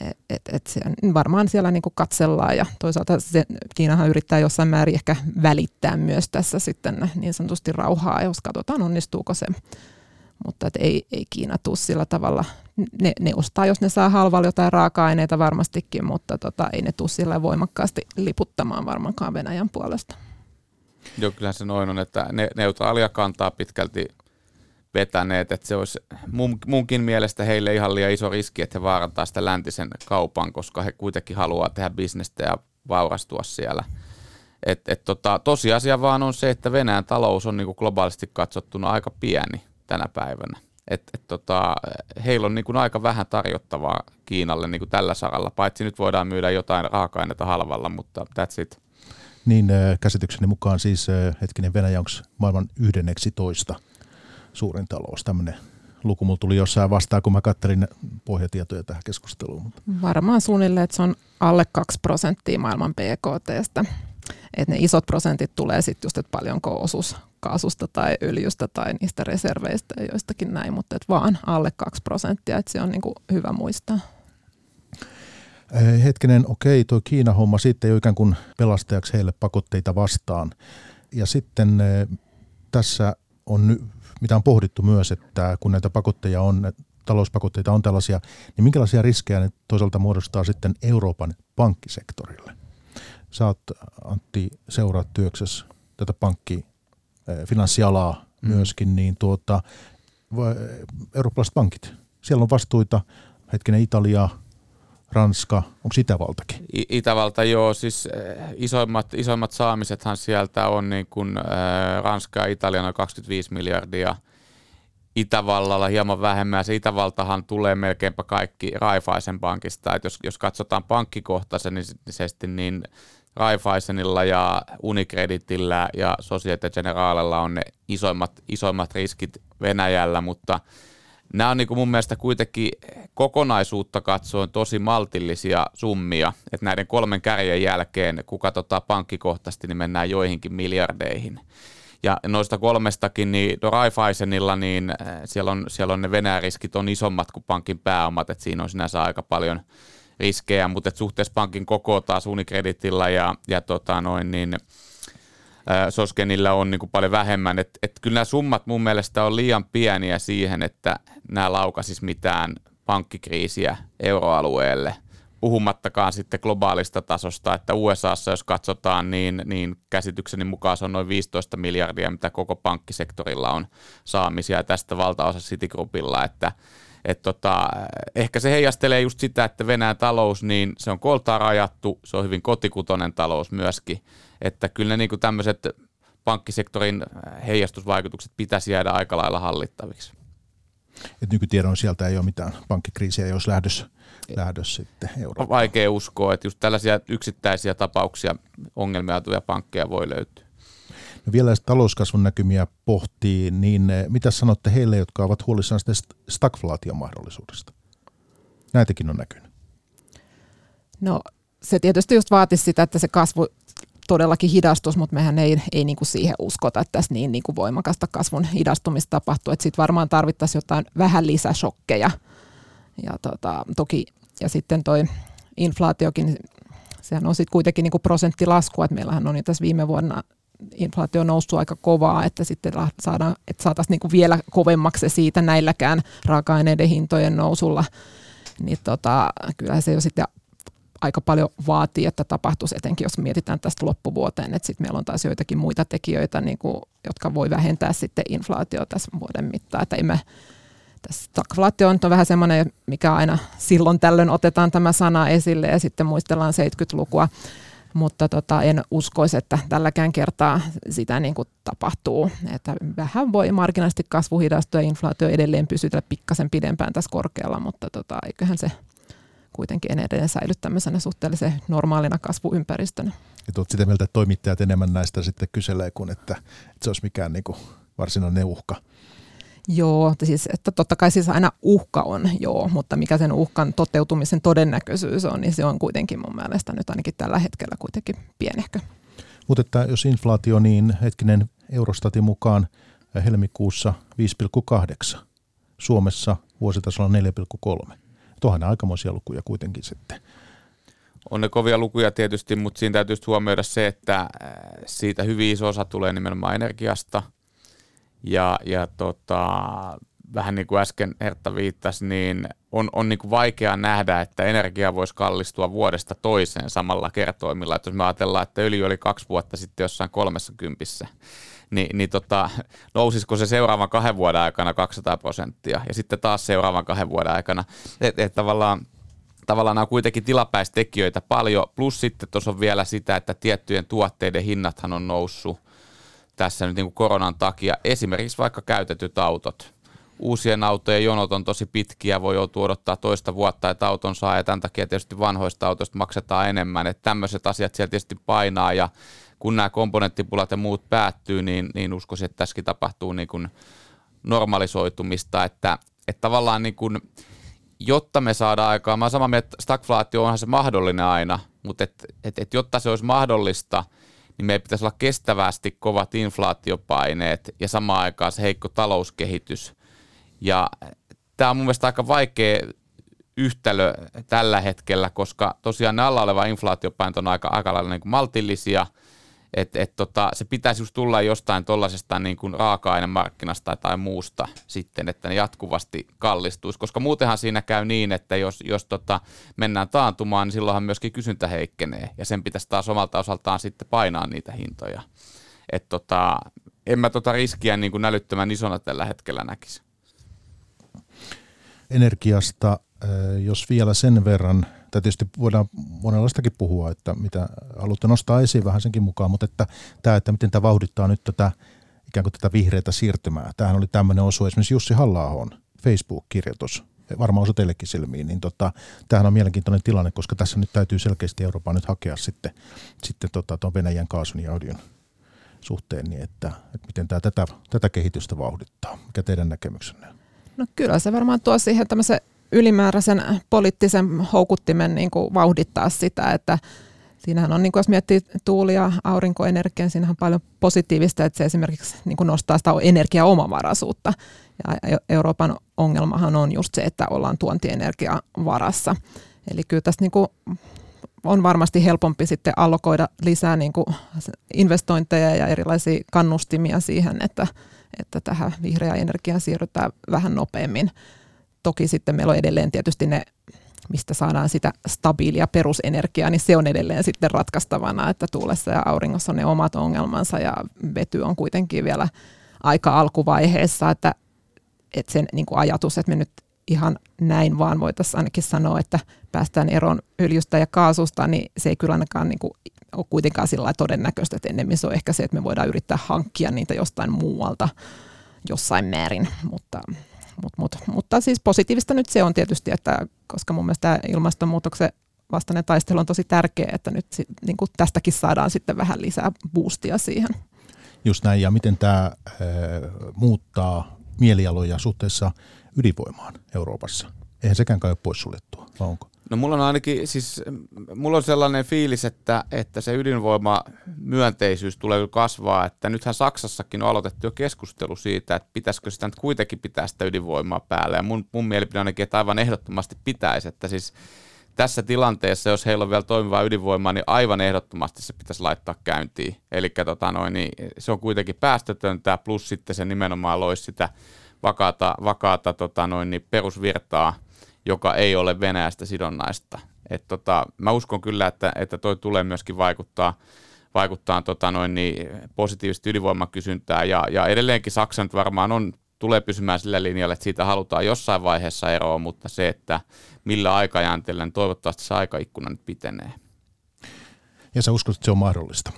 et, et, et se, varmaan siellä niin katsellaan ja toisaalta se, Kiinahan yrittää jossain määrin ehkä välittää myös tässä sitten niin sanotusti rauhaa, jos katsotaan onnistuuko se mutta et ei, ei Kiina tule sillä tavalla, ne, ne ostaa, jos ne saa halvalla jotain raaka-aineita varmastikin, mutta tota, ei ne tule sillä voimakkaasti liputtamaan varmaankaan Venäjän puolesta. Joo, kyllä se noin on, että ne, neutraalia kantaa pitkälti vetäneet, että se olisi mun, munkin mielestä heille ihan liian iso riski, että he vaarantaa sitä läntisen kaupan, koska he kuitenkin haluaa tehdä bisnestä ja vaurastua siellä. Et, et tota, tosiasia vaan on se, että Venäjän talous on niin kuin globaalisti katsottuna aika pieni tänä päivänä. Et, et tota, heillä on niin kuin aika vähän tarjottavaa Kiinalle niin kuin tällä saralla, paitsi nyt voidaan myydä jotain raaka-aineita halvalla, mutta that's it. Niin käsitykseni mukaan siis hetkinen Venäjä onko maailman yhdenneksi toista suurin talous, tämmöinen luku mulla tuli jossain vastaan, kun mä kattelin pohjatietoja tähän keskusteluun. Varmaan suunnilleen, että se on alle 2 prosenttia maailman BKTstä. Että ne isot prosentit tulee sitten just, että paljonko osuus kaasusta tai öljystä tai niistä reserveistä ja joistakin näin, mutta et vaan alle 2 prosenttia, että se on niin kuin hyvä muistaa. Hetkinen, okei, tuo Kiina-homma sitten jo ikään kuin pelastajaksi heille pakotteita vastaan. Ja sitten tässä on, mitä on pohdittu myös, että kun näitä pakotteja on, talouspakotteita on tällaisia, niin minkälaisia riskejä ne toisaalta muodostaa sitten Euroopan pankkisektorille? Oot, Antti, seuraat työksessä tätä pankki, finanssialaa mm. myöskin, niin tuota, eurooppalaiset pankit, siellä on vastuita, hetkinen Italia, Ranska, onko Itävaltakin? Itävalta, joo, siis isoimmat, isoimmat saamisethan sieltä on niin kuin, äh, Ranska ja Italia noin 25 miljardia, Itävallalla hieman vähemmän, se Itävaltahan tulee melkeinpä kaikki Raiffeisen pankista, että jos, jos katsotaan pankkikohtaisesti, niin Raifaisenilla ja Unicreditillä ja Societe Generalella on ne isoimmat, isoimmat riskit Venäjällä, mutta nämä on niin kuin mun mielestä kuitenkin kokonaisuutta katsoen tosi maltillisia summia, että näiden kolmen kärjen jälkeen, kun katsotaan pankkikohtaisesti, niin mennään joihinkin miljardeihin. Ja noista kolmestakin, niin no Raifaisenilla, niin äh, siellä on, siellä on ne Venäjän riskit on isommat kuin pankin pääomat, että siinä on sinänsä aika paljon – riskejä, mutta et suhteessa pankin koko taas Unicreditilla ja, ja tota noin, niin, Soskenilla on niin kuin paljon vähemmän. Et, et kyllä nämä summat mun mielestä on liian pieniä siihen, että nämä laukasis mitään pankkikriisiä euroalueelle – puhumattakaan sitten globaalista tasosta, että USAssa jos katsotaan, niin, niin käsitykseni mukaan se on noin 15 miljardia, mitä koko pankkisektorilla on saamisia tästä valtaosa Citigroupilla, että et tota, ehkä se heijastelee just sitä, että Venäjän talous, niin se on koltaan rajattu, se on hyvin kotikutonen talous myöskin, että kyllä ne niinku tämmöiset pankkisektorin heijastusvaikutukset pitäisi jäädä aika lailla hallittaviksi. Et nykytiedon sieltä ei ole mitään pankkikriisiä, jos lähdössä, lähdössä sitten Eurooppaan. Vaikea uskoa, että just tällaisia yksittäisiä tapauksia ongelmia pankkeja voi löytyä. No vielä talouskasvun näkymiä pohtii, niin eh, mitä sanotte heille, jotka ovat huolissaan stagflaation mahdollisuudesta? Näitäkin on näkynyt. No se tietysti just vaatisi sitä, että se kasvu todellakin hidastus, mutta mehän ei, ei niin kuin siihen uskota, että tässä niin, niin kuin voimakasta kasvun hidastumista tapahtuu. Sitten varmaan tarvittaisiin jotain vähän lisäshokkeja. Ja tota, toki, ja sitten toi inflaatiokin, sehän on sitten kuitenkin niin kuin prosenttilasku, että meillähän on tässä viime vuonna inflaatio on noussut aika kovaa, että sitten saadaan, että saataisiin niin kuin vielä kovemmaksi siitä näilläkään raaka-aineiden hintojen nousulla, niin tota, kyllä se jo sitten aika paljon vaatii, että tapahtuisi, etenkin jos mietitään tästä loppuvuoteen, että sitten meillä on taas joitakin muita tekijöitä, niin kuin, jotka voi vähentää sitten inflaatio tässä vuoden mittaan, että emme Stagflaatio on vähän semmoinen, mikä aina silloin tällöin otetaan tämä sana esille ja sitten muistellaan 70-lukua mutta tota, en uskoisi, että tälläkään kertaa sitä niin kuin tapahtuu. Että vähän voi marginaalisesti kasvu hidastua ja inflaatio edelleen pysytellä pikkasen pidempään tässä korkealla, mutta tota, eiköhän se kuitenkin edelleen säily tämmöisenä suhteellisen normaalina kasvuympäristönä. Ja tuot sitä mieltä, että toimittajat enemmän näistä sitten kyselee kuin että, että se olisi mikään niin kuin varsinainen uhka. Joo, siis, että totta kai siis aina uhka on, joo, mutta mikä sen uhkan toteutumisen todennäköisyys on, niin se on kuitenkin mun mielestä nyt ainakin tällä hetkellä kuitenkin pienehkö. Mutta että jos inflaatio, niin hetkinen Eurostatin mukaan helmikuussa 5,8, Suomessa vuositasolla 4,3. Tuohan aikamoisia lukuja kuitenkin sitten. On ne kovia lukuja tietysti, mutta siinä täytyy huomioida se, että siitä hyvin iso osa tulee nimenomaan energiasta – ja, ja tota, vähän niin kuin äsken Hertta viittasi, niin on, on niin kuin vaikea nähdä, että energia voisi kallistua vuodesta toiseen samalla kertoimilla. Että jos me ajatellaan, että öljy oli kaksi vuotta sitten jossain kolmessa kympissä, niin, niin tota, nousisiko se seuraavan kahden vuoden aikana 200 prosenttia ja sitten taas seuraavan kahden vuoden aikana. Että et tavallaan tavallaan nämä on kuitenkin tilapäistekijöitä paljon, plus sitten tuossa on vielä sitä, että tiettyjen tuotteiden hinnathan on noussut tässä nyt niin kuin koronan takia. Esimerkiksi vaikka käytetyt autot. Uusien autojen jonot on tosi pitkiä, voi joutua odottaa toista vuotta, että auton saa, ja tämän takia tietysti vanhoista autoista maksetaan enemmän. Että tämmöiset asiat siellä tietysti painaa, ja kun nämä komponenttipulat ja muut päättyy, niin, niin uskoisin, että tässäkin tapahtuu niin kuin normalisoitumista, että, että tavallaan niin kuin, jotta me saadaan aikaa, mä olen samaa mieltä, että stagflaatio onhan se mahdollinen aina, mutta et, et, et, jotta se olisi mahdollista – niin meidän pitäisi olla kestävästi kovat inflaatiopaineet ja samaan aikaan se heikko talouskehitys. Ja tämä on mun mielestä aika vaikea yhtälö tällä hetkellä, koska tosiaan ne alla oleva inflaatiopaineet on aika, aika lailla niin maltillisia – että et tota, se pitäisi just tulla jostain tuollaisesta niin kuin raaka-ainemarkkinasta tai muusta sitten, että ne jatkuvasti kallistuisi, koska muutenhan siinä käy niin, että jos, jos tota, mennään taantumaan, niin silloinhan myöskin kysyntä heikkenee ja sen pitäisi taas omalta osaltaan sitten painaa niitä hintoja. Et tota, en mä tota riskiä niin kuin älyttömän isona tällä hetkellä näkisi. Energiasta, jos vielä sen verran tai tietysti voidaan monenlaistakin puhua, että mitä haluatte nostaa esiin vähän senkin mukaan, mutta että tämä, että miten tämä vauhdittaa nyt tätä ikään kuin tätä vihreätä siirtymää. Tämähän oli tämmöinen osu esimerkiksi Jussi halla Facebook-kirjoitus, varmaan osui teillekin silmiin, niin tota, tämähän on mielenkiintoinen tilanne, koska tässä nyt täytyy selkeästi Euroopan nyt hakea sitten, sitten tota, tuon Venäjän kaasun ja audion suhteen, niin että, että miten tämä tätä, tätä kehitystä vauhdittaa. Mikä teidän näkemyksenne on? No kyllä se varmaan tuo siihen tämmöisen ylimääräisen poliittisen houkuttimen niin kuin vauhdittaa sitä, että Siinähän on, niin kuin jos miettii tuuli- ja aurinkoenergiaa, niin siinähän on paljon positiivista, että se esimerkiksi niin kuin nostaa sitä energiaomavaraisuutta. Ja Euroopan ongelmahan on just se, että ollaan tuontienergia varassa. Eli kyllä tässä niin kuin on varmasti helpompi sitten allokoida lisää niin kuin investointeja ja erilaisia kannustimia siihen, että, että tähän vihreään energiaan siirrytään vähän nopeammin. Toki sitten meillä on edelleen tietysti ne, mistä saadaan sitä stabiilia perusenergiaa, niin se on edelleen sitten ratkaistavana, että tuulessa ja auringossa on ne omat ongelmansa ja vety on kuitenkin vielä aika alkuvaiheessa, että, että sen niin kuin ajatus, että me nyt ihan näin vaan voitaisiin ainakin sanoa, että päästään eroon öljystä ja kaasusta, niin se ei kyllä ainakaan niin kuin ole kuitenkaan sillä todennäköistä, että ennemmin se on ehkä se, että me voidaan yrittää hankkia niitä jostain muualta jossain määrin, mutta Mut, mut, mutta siis positiivista nyt se on tietysti, että koska mun mielestä ilmastonmuutoksen vastainen taistelu on tosi tärkeä, että nyt niin kuin tästäkin saadaan sitten vähän lisää boostia siihen. Just näin, ja miten tämä äh, muuttaa mielialoja suhteessa ydinvoimaan Euroopassa? Eihän sekään kai ole poissuljettua, vai onko? No mulla on ainakin, siis mulla on sellainen fiilis, että, että se ydinvoima myönteisyys tulee kasvaa, että nythän Saksassakin on aloitettu jo keskustelu siitä, että pitäisikö sitä nyt kuitenkin pitää sitä ydinvoimaa päälle ja mun, mun mielipide ainakin, että aivan ehdottomasti pitäisi, että siis tässä tilanteessa, jos heillä on vielä toimivaa ydinvoimaa, niin aivan ehdottomasti se pitäisi laittaa käyntiin. Eli tota noin, niin se on kuitenkin päästötöntä, plus sitten se nimenomaan loisi sitä vakaata, vakaata tota noin, niin perusvirtaa – joka ei ole Venäjästä sidonnaista. Et tota, mä uskon kyllä, että, että toi tulee myöskin vaikuttaa, vaikuttaa tota noin niin positiivisesti ydinvoimakysyntää ja, ja edelleenkin Saksa nyt varmaan on, tulee pysymään sillä linjalla, että siitä halutaan jossain vaiheessa eroa, mutta se, että millä aikajänteellä, niin toivottavasti se aikaikkuna nyt pitenee. Ja sä uskot, että se on mahdollista?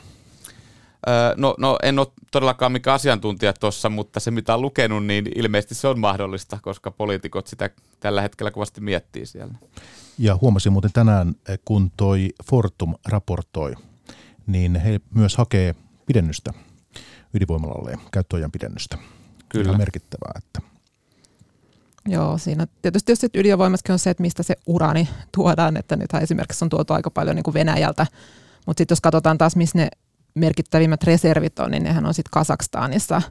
No, no en ole todellakaan mikä asiantuntija tuossa, mutta se mitä on lukenut, niin ilmeisesti se on mahdollista, koska poliitikot sitä tällä hetkellä kovasti miettii siellä. Ja huomasin muuten tänään, kun toi Fortum raportoi, niin he myös hakee pidennystä ydinvoimalalle, käyttöajan pidennystä. Kyllä. Ihan merkittävää, että Joo, siinä tietysti jos ydinvoimassakin on se, että mistä se urani tuodaan, että nythän esimerkiksi on tuotu aika paljon niin kuin Venäjältä, mutta sitten jos katsotaan taas, missä ne merkittävimmät reservit on, niin nehän on sitten Kasakstaanissa.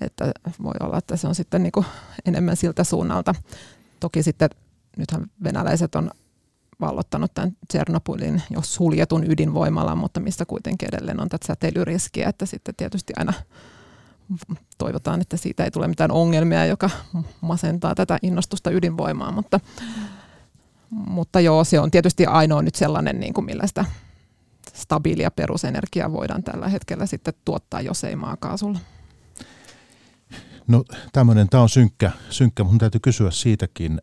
Että voi olla, että se on sitten niin enemmän siltä suunnalta. Toki sitten nythän venäläiset on vallottanut tämän Tsernobylin jo suljetun ydinvoimalan, mutta mistä kuitenkin edelleen on tätä säteilyriskiä, että sitten tietysti aina toivotaan, että siitä ei tule mitään ongelmia, joka masentaa tätä innostusta ydinvoimaa, mutta, mutta joo, se on tietysti ainoa nyt sellainen, niin kuin millä sitä stabiilia perusenergiaa voidaan tällä hetkellä sitten tuottaa, jos ei maakaasulla. No tämmöinen, tämä on synkkä, synkkä, mutta täytyy kysyä siitäkin,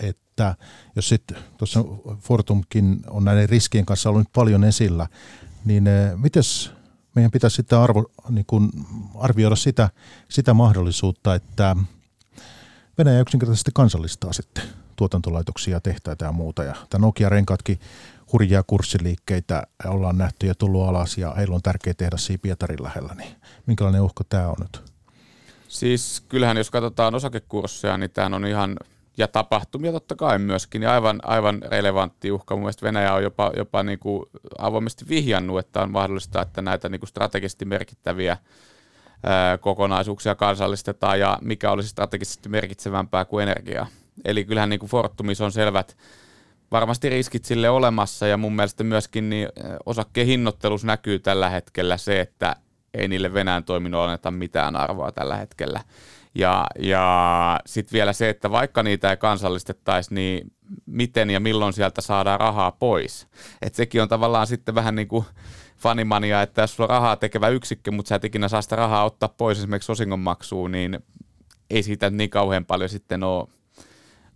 että jos sitten tuossa Fortumkin on näiden riskien kanssa ollut nyt paljon esillä, niin eh, mites meidän pitäisi sitten arvo, niin kuin arvioida sitä, sitä mahdollisuutta, että Venäjä yksinkertaisesti kansallistaa sitten tuotantolaitoksia, tehtaita ja muuta. Ja Nokia-renkaatkin hurjia kurssiliikkeitä ollaan nähty ja tullut alas ja heillä on tärkeä tehdä siinä Pietarin lähellä, niin minkälainen uhko tämä on nyt? Siis kyllähän jos katsotaan osakekursseja, niin tämä on ihan ja tapahtumia totta kai myöskin, ja aivan, aivan relevantti uhka. Mun mielestä Venäjä on jopa, jopa niin kuin avoimesti vihjannut, että on mahdollista, että näitä niin kuin strategisesti merkittäviä kokonaisuuksia kansallistetaan, ja mikä olisi strategisesti merkitsevämpää kuin energia. Eli kyllähän niin kuin Fortumissa on selvät varmasti riskit sille olemassa, ja mun mielestä myöskin niin osakkeen näkyy tällä hetkellä se, että ei niille Venäjän toiminnoille anneta mitään arvoa tällä hetkellä. Ja, ja sitten vielä se, että vaikka niitä ei kansallistettaisi, niin miten ja milloin sieltä saadaan rahaa pois. Et sekin on tavallaan sitten vähän niin kuin fanimania, että jos sulla on rahaa tekevä yksikkö, mutta sä et ikinä saa sitä rahaa ottaa pois esimerkiksi osingonmaksuun, niin ei siitä niin kauhean paljon sitten ole,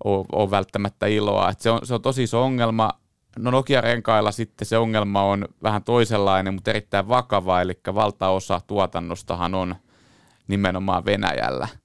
ole, ole välttämättä iloa. Et se, on, se on tosi iso ongelma. No Nokia-renkailla sitten se ongelma on vähän toisenlainen, mutta erittäin vakava, eli valtaosa tuotannostahan on nimenomaan Venäjällä –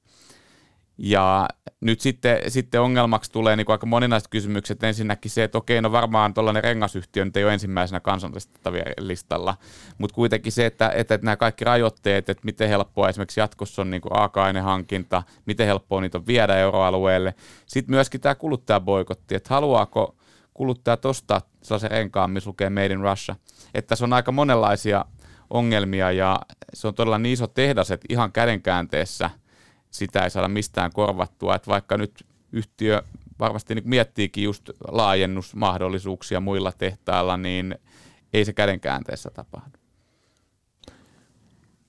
ja nyt sitten, sitten ongelmaksi tulee niin kuin aika moninaiset kysymykset. Ensinnäkin se, että okei, no varmaan tuollainen rengasyhtiö nyt ei ole ensimmäisenä kansallistettavia listalla, mutta kuitenkin se, että, että, että nämä kaikki rajoitteet, että miten helppoa esimerkiksi jatkossa on niin kuin raaka-ainehankinta, miten helppoa niitä on viedä euroalueelle. Sitten myöskin tämä kuluttajaboikotti, että haluaako kuluttajat ostaa sellaisen renkaan, missä lukee Made in Russia. Että se on aika monenlaisia ongelmia ja se on todella niin iso tehdas, että ihan kädenkäänteessä – sitä ei saada mistään korvattua. Että vaikka nyt yhtiö varmasti niin miettiikin just laajennusmahdollisuuksia muilla tehtailla, niin ei se kädenkäänteessä tapahdu.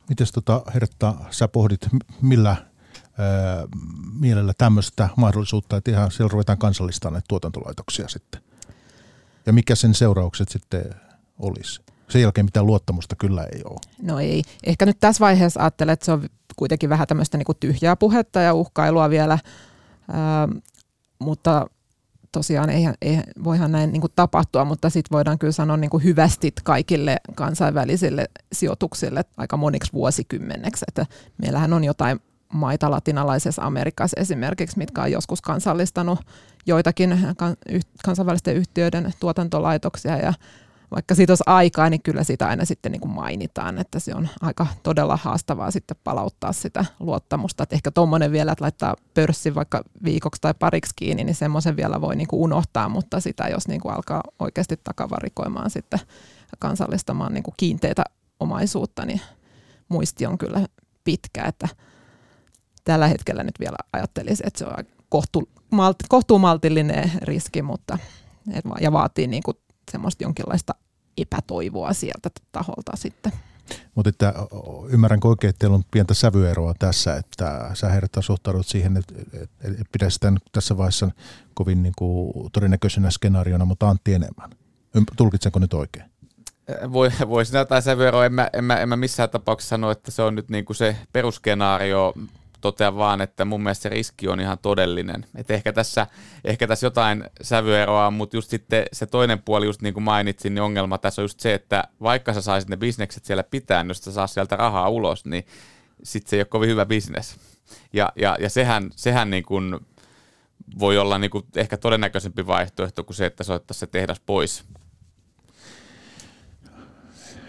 Miten tota, Hertta, sä pohdit, millä ää, mielellä tämmöistä mahdollisuutta, että ihan siellä ruvetaan kansallistaa näitä tuotantolaitoksia sitten? Ja mikä sen seuraukset sitten olisi? Sen jälkeen mitään luottamusta kyllä ei ole. No ei. Ehkä nyt tässä vaiheessa ajattelen, että se on kuitenkin vähän tämmöistä niin kuin tyhjää puhetta ja uhkailua vielä, ää, mutta tosiaan ei, ei, voihan näin niin kuin tapahtua, mutta sitten voidaan kyllä sanoa niin kuin hyvästit kaikille kansainvälisille sijoituksille aika moniksi vuosikymmeneksi. Että meillähän on jotain maita latinalaisessa Amerikassa esimerkiksi, mitkä on joskus kansallistanut joitakin kansainvälisten yhtiöiden tuotantolaitoksia ja vaikka siitä olisi aikaa, niin kyllä sitä aina sitten niin kuin mainitaan, että se on aika todella haastavaa sitten palauttaa sitä luottamusta. Että ehkä tuommoinen vielä, että laittaa pörssin vaikka viikoksi tai pariksi kiinni, niin semmoisen vielä voi niin kuin unohtaa, mutta sitä jos niin kuin alkaa oikeasti takavarikoimaan sitten kansallistamaan niin kuin kiinteitä omaisuutta, niin muisti on kyllä pitkä, että tällä hetkellä nyt vielä ajattelisin, että se on kohtu, malti, kohtuumaltillinen riski, mutta ja vaatii niin kuin semmoista jonkinlaista epätoivoa sieltä taholta sitten. Mutta että ymmärränkö oikein, että teillä on pientä sävyeroa tässä, että sä Hertta suhtaudut siihen, että, pidä sitä tässä vaiheessa kovin niin kuin todennäköisenä skenaariona, mutta Antti enemmän. Tulkitsenko nyt oikein? Voi, voisi jotain sävyeroa. En mä, en, mä, en mä missään tapauksessa sano, että se on nyt niin kuin se perusskenaario totean vaan, että mun mielestä se riski on ihan todellinen. Et ehkä, tässä, ehkä tässä jotain sävyeroa, mutta just sitten se toinen puoli, just niin kuin mainitsin, niin ongelma tässä on just se, että vaikka sä saisit ne bisnekset siellä pitää, niin jos sä saa sieltä rahaa ulos, niin sitten se ei ole kovin hyvä bisnes. Ja, ja, ja sehän, sehän niin kuin voi olla niin kuin ehkä todennäköisempi vaihtoehto kuin se, että se ottaisi se tehdas pois.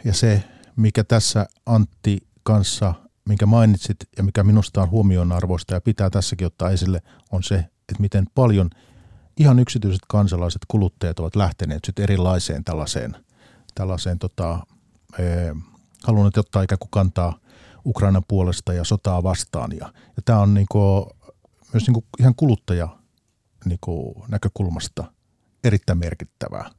Ja se, mikä tässä Antti kanssa – minkä mainitsit ja mikä minusta on huomionarvoista ja pitää tässäkin ottaa esille, on se, että miten paljon ihan yksityiset kansalaiset, kuluttajat ovat lähteneet sitten erilaiseen tällaiseen, tällaiseen tota, e, halunnut ottaa ikään kuin kantaa Ukrainan puolesta ja sotaa vastaan. Ja, ja tämä on niinku, myös niinku ihan kuluttaja niinku, näkökulmasta erittäin merkittävää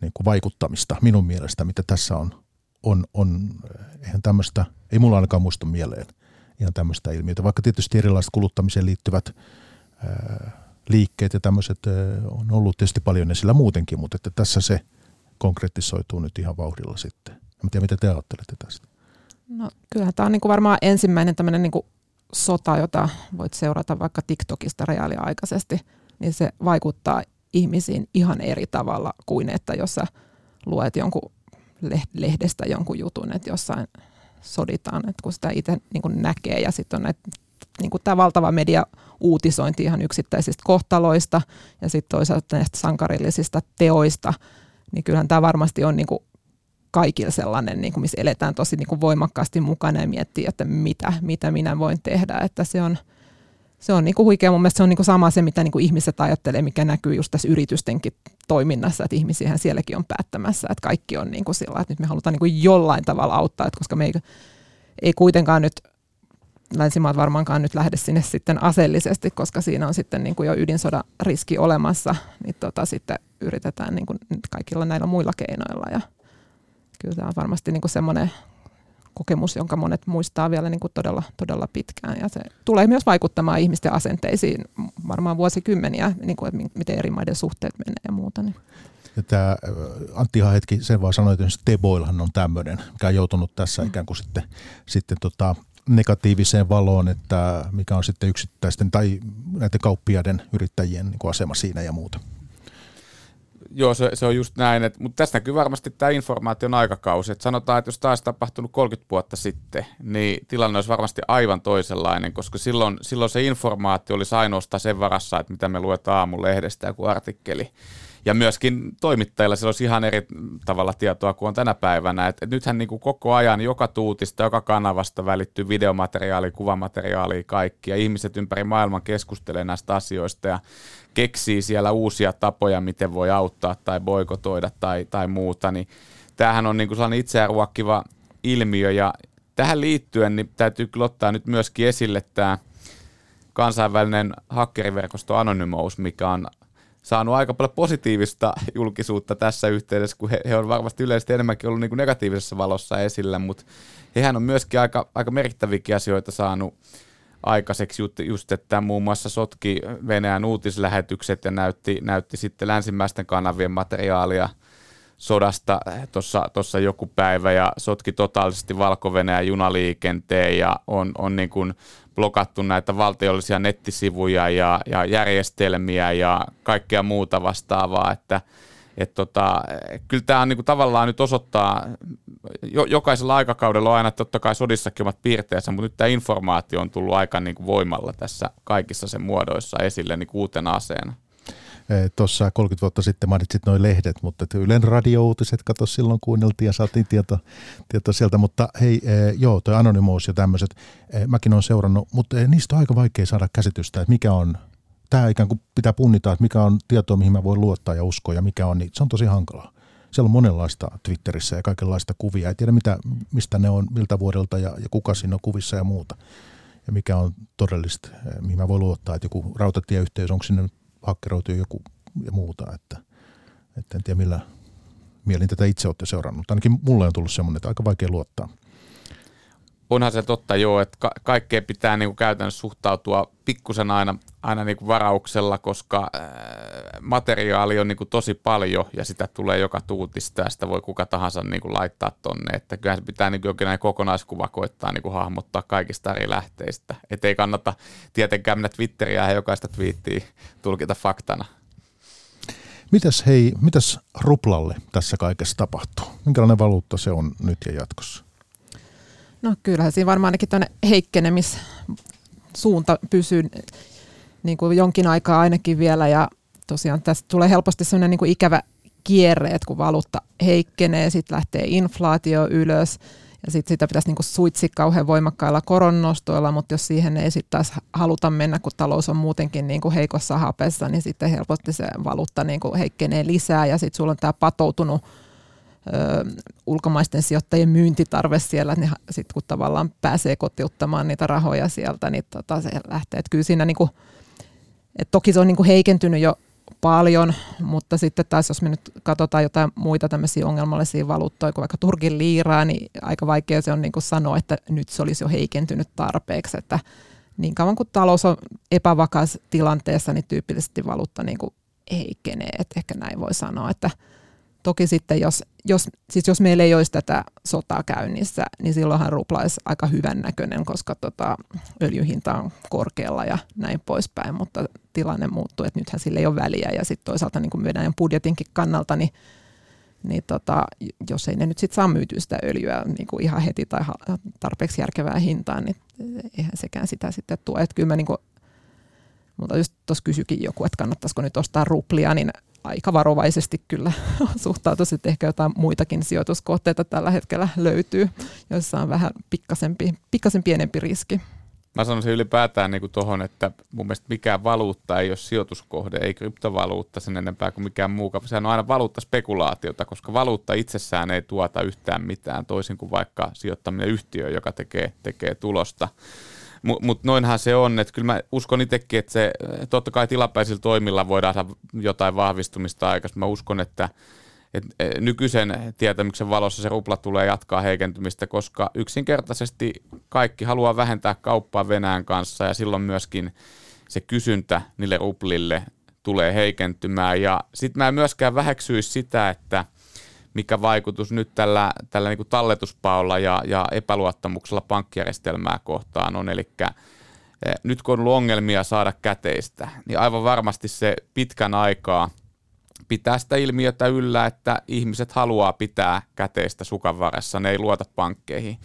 niinku vaikuttamista minun mielestä, mitä tässä on, on, on eihän tämmöistä – ei mulla ainakaan muista mieleen ihan tämmöistä ilmiötä, vaikka tietysti erilaiset kuluttamiseen liittyvät ää, liikkeet ja tämmöiset on ollut tietysti paljon esillä muutenkin, mutta että tässä se konkretisoituu nyt ihan vauhdilla sitten. En tiedä, mitä te ajattelette tästä. No kyllähän tämä on niin kuin varmaan ensimmäinen tämmöinen niin kuin sota, jota voit seurata vaikka TikTokista reaaliaikaisesti, niin se vaikuttaa ihmisiin ihan eri tavalla kuin että jos sä luet jonkun lehdestä jonkun jutun, että jossain soditaan, että kun sitä itse niin näkee ja sitten on näitä niin kuin tämä valtava media uutisointi ihan yksittäisistä kohtaloista ja sitten toisaalta näistä sankarillisista teoista, niin kyllähän tämä varmasti on niin kuin kaikilla sellainen, niin kuin missä eletään tosi niin kuin voimakkaasti mukana ja miettii, että mitä, mitä minä voin tehdä, että se on, se on niinku huikea. Mun mielestä se on niinku sama se, mitä niinku ihmiset ajattelee, mikä näkyy just tässä yritystenkin toiminnassa, että ihmisiä sielläkin on päättämässä, että kaikki on niinku sillä, että nyt me halutaan niinku jollain tavalla auttaa, että koska me ei, ei kuitenkaan nyt länsimaat varmaankaan nyt lähde sinne sitten aseellisesti, koska siinä on sitten niin kuin jo ydinsodan riski olemassa, niin tota, sitten yritetään niin kuin kaikilla näillä muilla keinoilla. Ja kyllä tämä on varmasti niin kuin semmoinen kokemus, jonka monet muistaa vielä niin kuin todella, todella pitkään. Ja se tulee myös vaikuttamaan ihmisten asenteisiin varmaan vuosikymmeniä, niin kuin, että miten eri maiden suhteet menee ja muuta. Niin. Ja tämä Antti ihan hetki sen vaan sanoi, että Teboilhan on tämmöinen, mikä on joutunut tässä mm. ikään kuin sitten, sitten tota, negatiiviseen valoon, että mikä on sitten yksittäisten tai näiden kauppiaiden yrittäjien niin asema siinä ja muuta. Joo, se, se on just näin, että, mutta tässä näkyy varmasti tämä informaation aikakausi. Että sanotaan, että jos taas tapahtunut 30 vuotta sitten, niin tilanne olisi varmasti aivan toisenlainen, koska silloin, silloin se informaatio olisi ainoastaan sen varassa, että mitä me luetaan aamulehdestä joku artikkeli ja myöskin toimittajilla se olisi ihan eri tavalla tietoa kuin on tänä päivänä. Et, et nythän niin kuin koko ajan joka tuutista, joka kanavasta välittyy videomateriaali, kuvamateriaali, kaikki. Ja ihmiset ympäri maailman keskustelee näistä asioista ja keksii siellä uusia tapoja, miten voi auttaa tai boikotoida tai, tai muuta. Niin tämähän on niin kuin sellainen itseään ruokkiva ilmiö ja tähän liittyen niin täytyy kyllä ottaa nyt myöskin esille tämä kansainvälinen hakkeriverkosto Anonymous, mikä on saanut aika paljon positiivista julkisuutta tässä yhteydessä, kun he, he on varmasti yleisesti enemmänkin ollut niin kuin negatiivisessa valossa esillä, mutta hehän on myöskin aika, aika merkittäviäkin asioita saanut aikaiseksi, just että muun muassa sotki Venäjän uutislähetykset ja näytti, näytti sitten länsimäisten kanavien materiaalia sodasta tuossa joku päivä ja sotki totaalisesti valko junaliikenteen ja on, on niin kuin blokattu näitä valtiollisia nettisivuja ja, ja järjestelmiä ja kaikkea muuta vastaavaa, että et tota, kyllä tämä on niinku tavallaan nyt osoittaa, jo, jokaisella aikakaudella on aina totta kai sodissakin omat piirteensä, mutta nyt tämä informaatio on tullut aika niinku voimalla tässä kaikissa sen muodoissa esille niinku uutena aseena. Eh, tuossa 30 vuotta sitten mainitsit noin lehdet, mutta Ylen radiouutiset, kato silloin kuunneltiin ja saatiin tieto, tieto sieltä, mutta hei, eh, joo, toi Anonymous ja tämmöiset, eh, mäkin olen seurannut, mutta niistä on aika vaikea saada käsitystä, että mikä on, tämä ikään kuin pitää punnita, että mikä on tietoa, mihin mä voin luottaa ja uskoa ja mikä on, niin se on tosi hankalaa. Siellä on monenlaista Twitterissä ja kaikenlaista kuvia, ei tiedä mitä, mistä ne on, miltä vuodelta ja, ja kuka siinä on kuvissa ja muuta. Ja mikä on todellista, mihin mä voin luottaa, että joku rautatieyhteys, onko sinne hakkeroitu joku ja muuta, että, että en tiedä millä mielin tätä itse olette seurannut. Ainakin mulle on tullut semmoinen, että aika vaikea luottaa. Onhan se totta joo, että ka- kaikkeen pitää niinku käytännössä suhtautua pikkusen aina, aina niinku varauksella, koska äh, materiaali on niinku tosi paljon ja sitä tulee joka tuutista ja sitä voi kuka tahansa niinku laittaa tonne. Että kyllähän se pitää niinku jokin kokonaiskuva koittaa niinku hahmottaa kaikista eri lähteistä. Että ei kannata tietenkään mennä Twitteriä ja jokaista twiittiä tulkita faktana. Mitäs hei, mitäs ruplalle tässä kaikessa tapahtuu? Minkälainen valuutta se on nyt ja jatkossa? No kyllähän siinä varmaan ainakin tuonne heikkenemissuunta pysyy niin kuin jonkin aikaa ainakin vielä ja tosiaan tästä tulee helposti sellainen niin kuin ikävä kierre, että kun valuutta heikkenee, sitten lähtee inflaatio ylös ja sitten sitä pitäisi niinku suitsi kauhean voimakkailla koronnostoilla, mutta jos siihen ei sitten taas haluta mennä, kun talous on muutenkin niinku heikossa hapessa, niin sitten helposti se valuutta niinku heikkenee lisää ja sitten sulla on tämä patoutunut ö, ulkomaisten sijoittajien myyntitarve siellä, niin sitten kun tavallaan pääsee kotiuttamaan niitä rahoja sieltä, niin tota se lähtee. Et kyllä siinä niinku, et toki se on niinku heikentynyt jo paljon, mutta sitten taas jos me nyt katsotaan jotain muita tämmöisiä ongelmallisia valuuttoja, kuin vaikka Turkin liiraa, niin aika vaikea se on niin kuin sanoa, että nyt se olisi jo heikentynyt tarpeeksi, että niin kauan kuin talous on epävakaassa tilanteessa, niin tyypillisesti valuutta niin kuin heikkenee, että ehkä näin voi sanoa, että Toki sitten, jos, jos, siis jos meillä ei olisi tätä sotaa käynnissä, niin silloinhan rupla olisi aika hyvän näköinen, koska tota, öljyhinta on korkealla ja näin poispäin, mutta tilanne muuttuu, että nythän sillä ei ole väliä ja sitten toisaalta niin kuin meidän budjetinkin kannalta, niin niin tota, jos ei ne nyt sitten saa myytyä sitä öljyä niin kuin ihan heti tai tarpeeksi järkevää hintaan, niin eihän sekään sitä sitten tue. Että kyllä mä niin kuin, mutta just tuossa kysyikin joku, että kannattaisiko nyt ostaa ruplia, niin aika varovaisesti kyllä suhtautuisi, että ehkä jotain muitakin sijoituskohteita tällä hetkellä löytyy, joissa on vähän pikkasempi, pikkasen pienempi riski. Mä sanoisin ylipäätään niin tuohon, että mun mielestä mikään valuutta ei ole sijoituskohde, ei kryptovaluutta sen enempää kuin mikään muu. Sehän on aina valuuttaspekulaatiota, koska valuutta itsessään ei tuota yhtään mitään, toisin kuin vaikka sijoittaminen yhtiöön, joka tekee, tekee tulosta. Mutta mut noinhan se on, että kyllä mä uskon itsekin, että se, totta kai tilapäisillä toimilla voidaan saada jotain vahvistumista aikaisemmin. Mä uskon, että et e, nykyisen tietämyksen valossa se rupla tulee jatkaa heikentymistä, koska yksinkertaisesti kaikki haluaa vähentää kauppaa Venäjän kanssa ja silloin myöskin se kysyntä niille ruplille tulee heikentymään. Ja sitten mä en myöskään väheksyisi sitä, että mikä vaikutus nyt tällä, tällä niin kuin talletuspaolla ja, ja epäluottamuksella pankkijärjestelmää kohtaan on. Eli e, nyt kun on ollut ongelmia saada käteistä, niin aivan varmasti se pitkän aikaa – pitää sitä ilmiötä yllä, että ihmiset haluaa pitää käteistä sukan varassa, ne ei luota pankkeihin.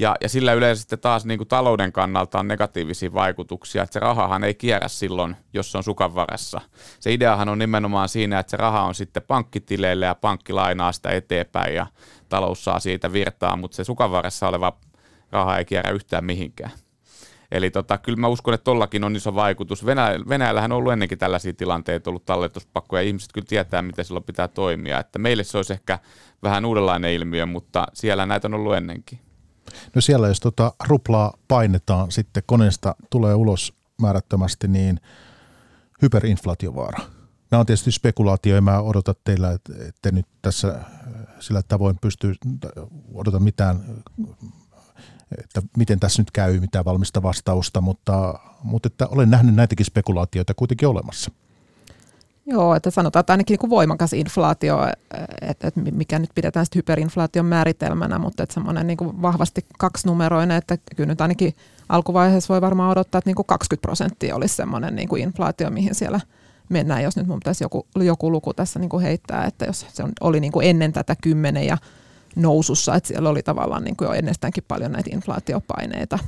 Ja, ja sillä yleensä sitten taas niin kuin talouden kannalta on negatiivisia vaikutuksia, että se rahahan ei kierrä silloin, jos se on sukan varassa. Se ideahan on nimenomaan siinä, että se raha on sitten pankkitileille ja pankki lainaa sitä eteenpäin ja talous saa siitä virtaa, mutta se sukan varassa oleva raha ei kierrä yhtään mihinkään. Eli tota, kyllä mä uskon, että tollakin on iso vaikutus. Venäjä, Venäjällähän on ollut ennenkin tällaisia tilanteita, ollut talletuspakkoja, ja ihmiset kyllä tietää, miten silloin pitää toimia. Että meille se olisi ehkä vähän uudenlainen ilmiö, mutta siellä näitä on ollut ennenkin. No siellä, jos tota ruplaa painetaan, sitten koneesta tulee ulos määrättömästi, niin hyperinflaatiovaara. Nämä on tietysti spekulaatio, ja mä odotan teillä, että te nyt tässä sillä tavoin pystyy odota mitään että miten tässä nyt käy, mitä valmista vastausta, mutta, mutta että olen nähnyt näitäkin spekulaatioita kuitenkin olemassa. Joo, että sanotaan, että ainakin niin voimakas inflaatio, että, että mikä nyt pidetään sitten hyperinflaation määritelmänä, mutta että semmoinen niin vahvasti kaksinumeroinen, että kyllä nyt ainakin alkuvaiheessa voi varmaan odottaa, että niin kuin 20 prosenttia olisi semmoinen niin kuin inflaatio, mihin siellä mennään, jos nyt mun pitäisi joku, joku luku tässä niin kuin heittää, että jos se oli niin kuin ennen tätä 10 ja nousussa, että siellä oli tavallaan niin kuin jo ennestäänkin paljon näitä inflaatiopaineita,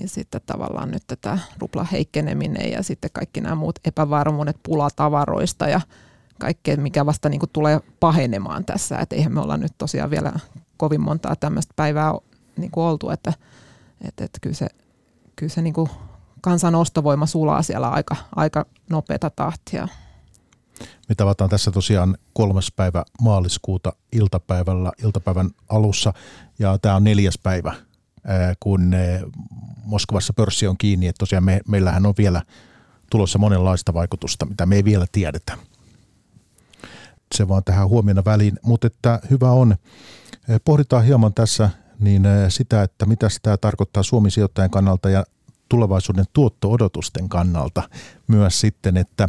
niin sitten tavallaan nyt tätä rupla heikkeneminen ja sitten kaikki nämä muut epävarmuudet pulatavaroista ja kaikkea, mikä vasta niin kuin tulee pahenemaan tässä, että eihän me olla nyt tosiaan vielä kovin montaa tämmöistä päivää niin kuin oltu, että, että, että kyllä se, kyllä se niin kuin kansan ostovoima sulaa siellä aika, aika nopeata tahtia. Me tavataan tässä tosiaan kolmas päivä maaliskuuta iltapäivällä, iltapäivän alussa ja tämä on neljäs päivä, kun Moskovassa pörssi on kiinni, että tosiaan me, meillähän on vielä tulossa monenlaista vaikutusta, mitä me ei vielä tiedetä. Se vaan tähän huomiona väliin, mutta että hyvä on. Pohditaan hieman tässä niin sitä, että mitä tämä tarkoittaa Suomen sijoittajan kannalta ja tulevaisuuden tuotto-odotusten kannalta myös sitten, että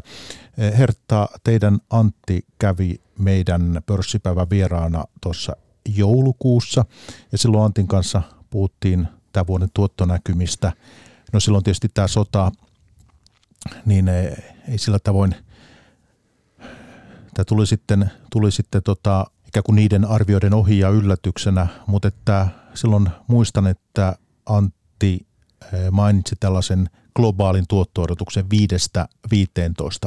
Hertta, teidän Antti kävi meidän pörssipäivän vieraana tuossa joulukuussa ja silloin Antin kanssa puhuttiin tämän vuoden tuottonäkymistä. No silloin tietysti tämä sota, niin ei sillä tavoin, tämä tuli sitten, tuli sitten tota, ikään kuin niiden arvioiden ohi ja yllätyksenä, mutta että silloin muistan, että Antti Eh, mainitsi tällaisen globaalin tuotto-odotuksen 5-15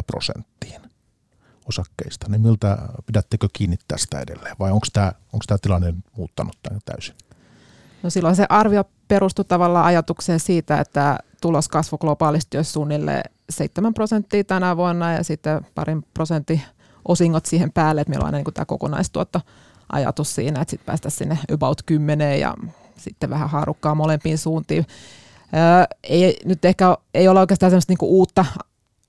prosenttiin osakkeista. Niin miltä pidättekö kiinni tästä edelleen vai onko tämä, onko tämä tilanne muuttanut tämän täysin? No silloin se arvio perustui tavallaan ajatukseen siitä, että tuloskasvu globaalisti olisi suunnilleen 7 prosenttia tänä vuonna ja sitten parin prosentin osingot siihen päälle, että meillä on aina niin tämä kokonaistuotto ajatus siinä, että sitten päästä sinne about 10 ja sitten vähän haarukkaa molempiin suuntiin. Ei, nyt ehkä ei ole oikeastaan sellaista niinku uutta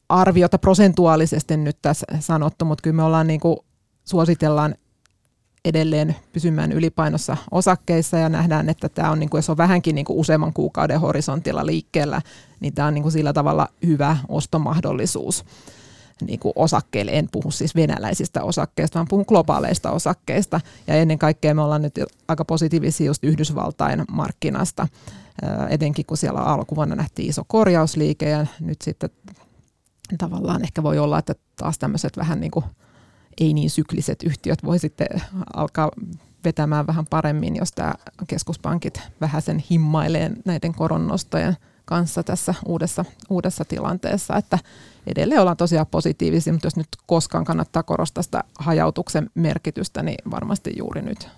arviota prosentuaalisesti nyt tässä sanottu, mutta kyllä me ollaan niinku, suositellaan edelleen pysymään ylipainossa osakkeissa ja nähdään, että tämä on, niinku, jos on vähänkin niinku useamman kuukauden horisontilla liikkeellä, niin tämä on niinku sillä tavalla hyvä ostomahdollisuus niin kuin osakkeille. En puhu siis venäläisistä osakkeista, vaan puhun globaaleista osakkeista. Ja ennen kaikkea me ollaan nyt aika positiivisia just Yhdysvaltain markkinasta etenkin kun siellä alkuvuonna nähtiin iso korjausliike ja nyt sitten tavallaan ehkä voi olla, että taas tämmöiset vähän niin kuin ei niin sykliset yhtiöt voi sitten alkaa vetämään vähän paremmin, jos tämä keskuspankit vähän sen himmailee näiden koronnostojen kanssa tässä uudessa, uudessa tilanteessa, että edelleen ollaan tosiaan positiivisia, mutta jos nyt koskaan kannattaa korostaa sitä hajautuksen merkitystä, niin varmasti juuri nyt.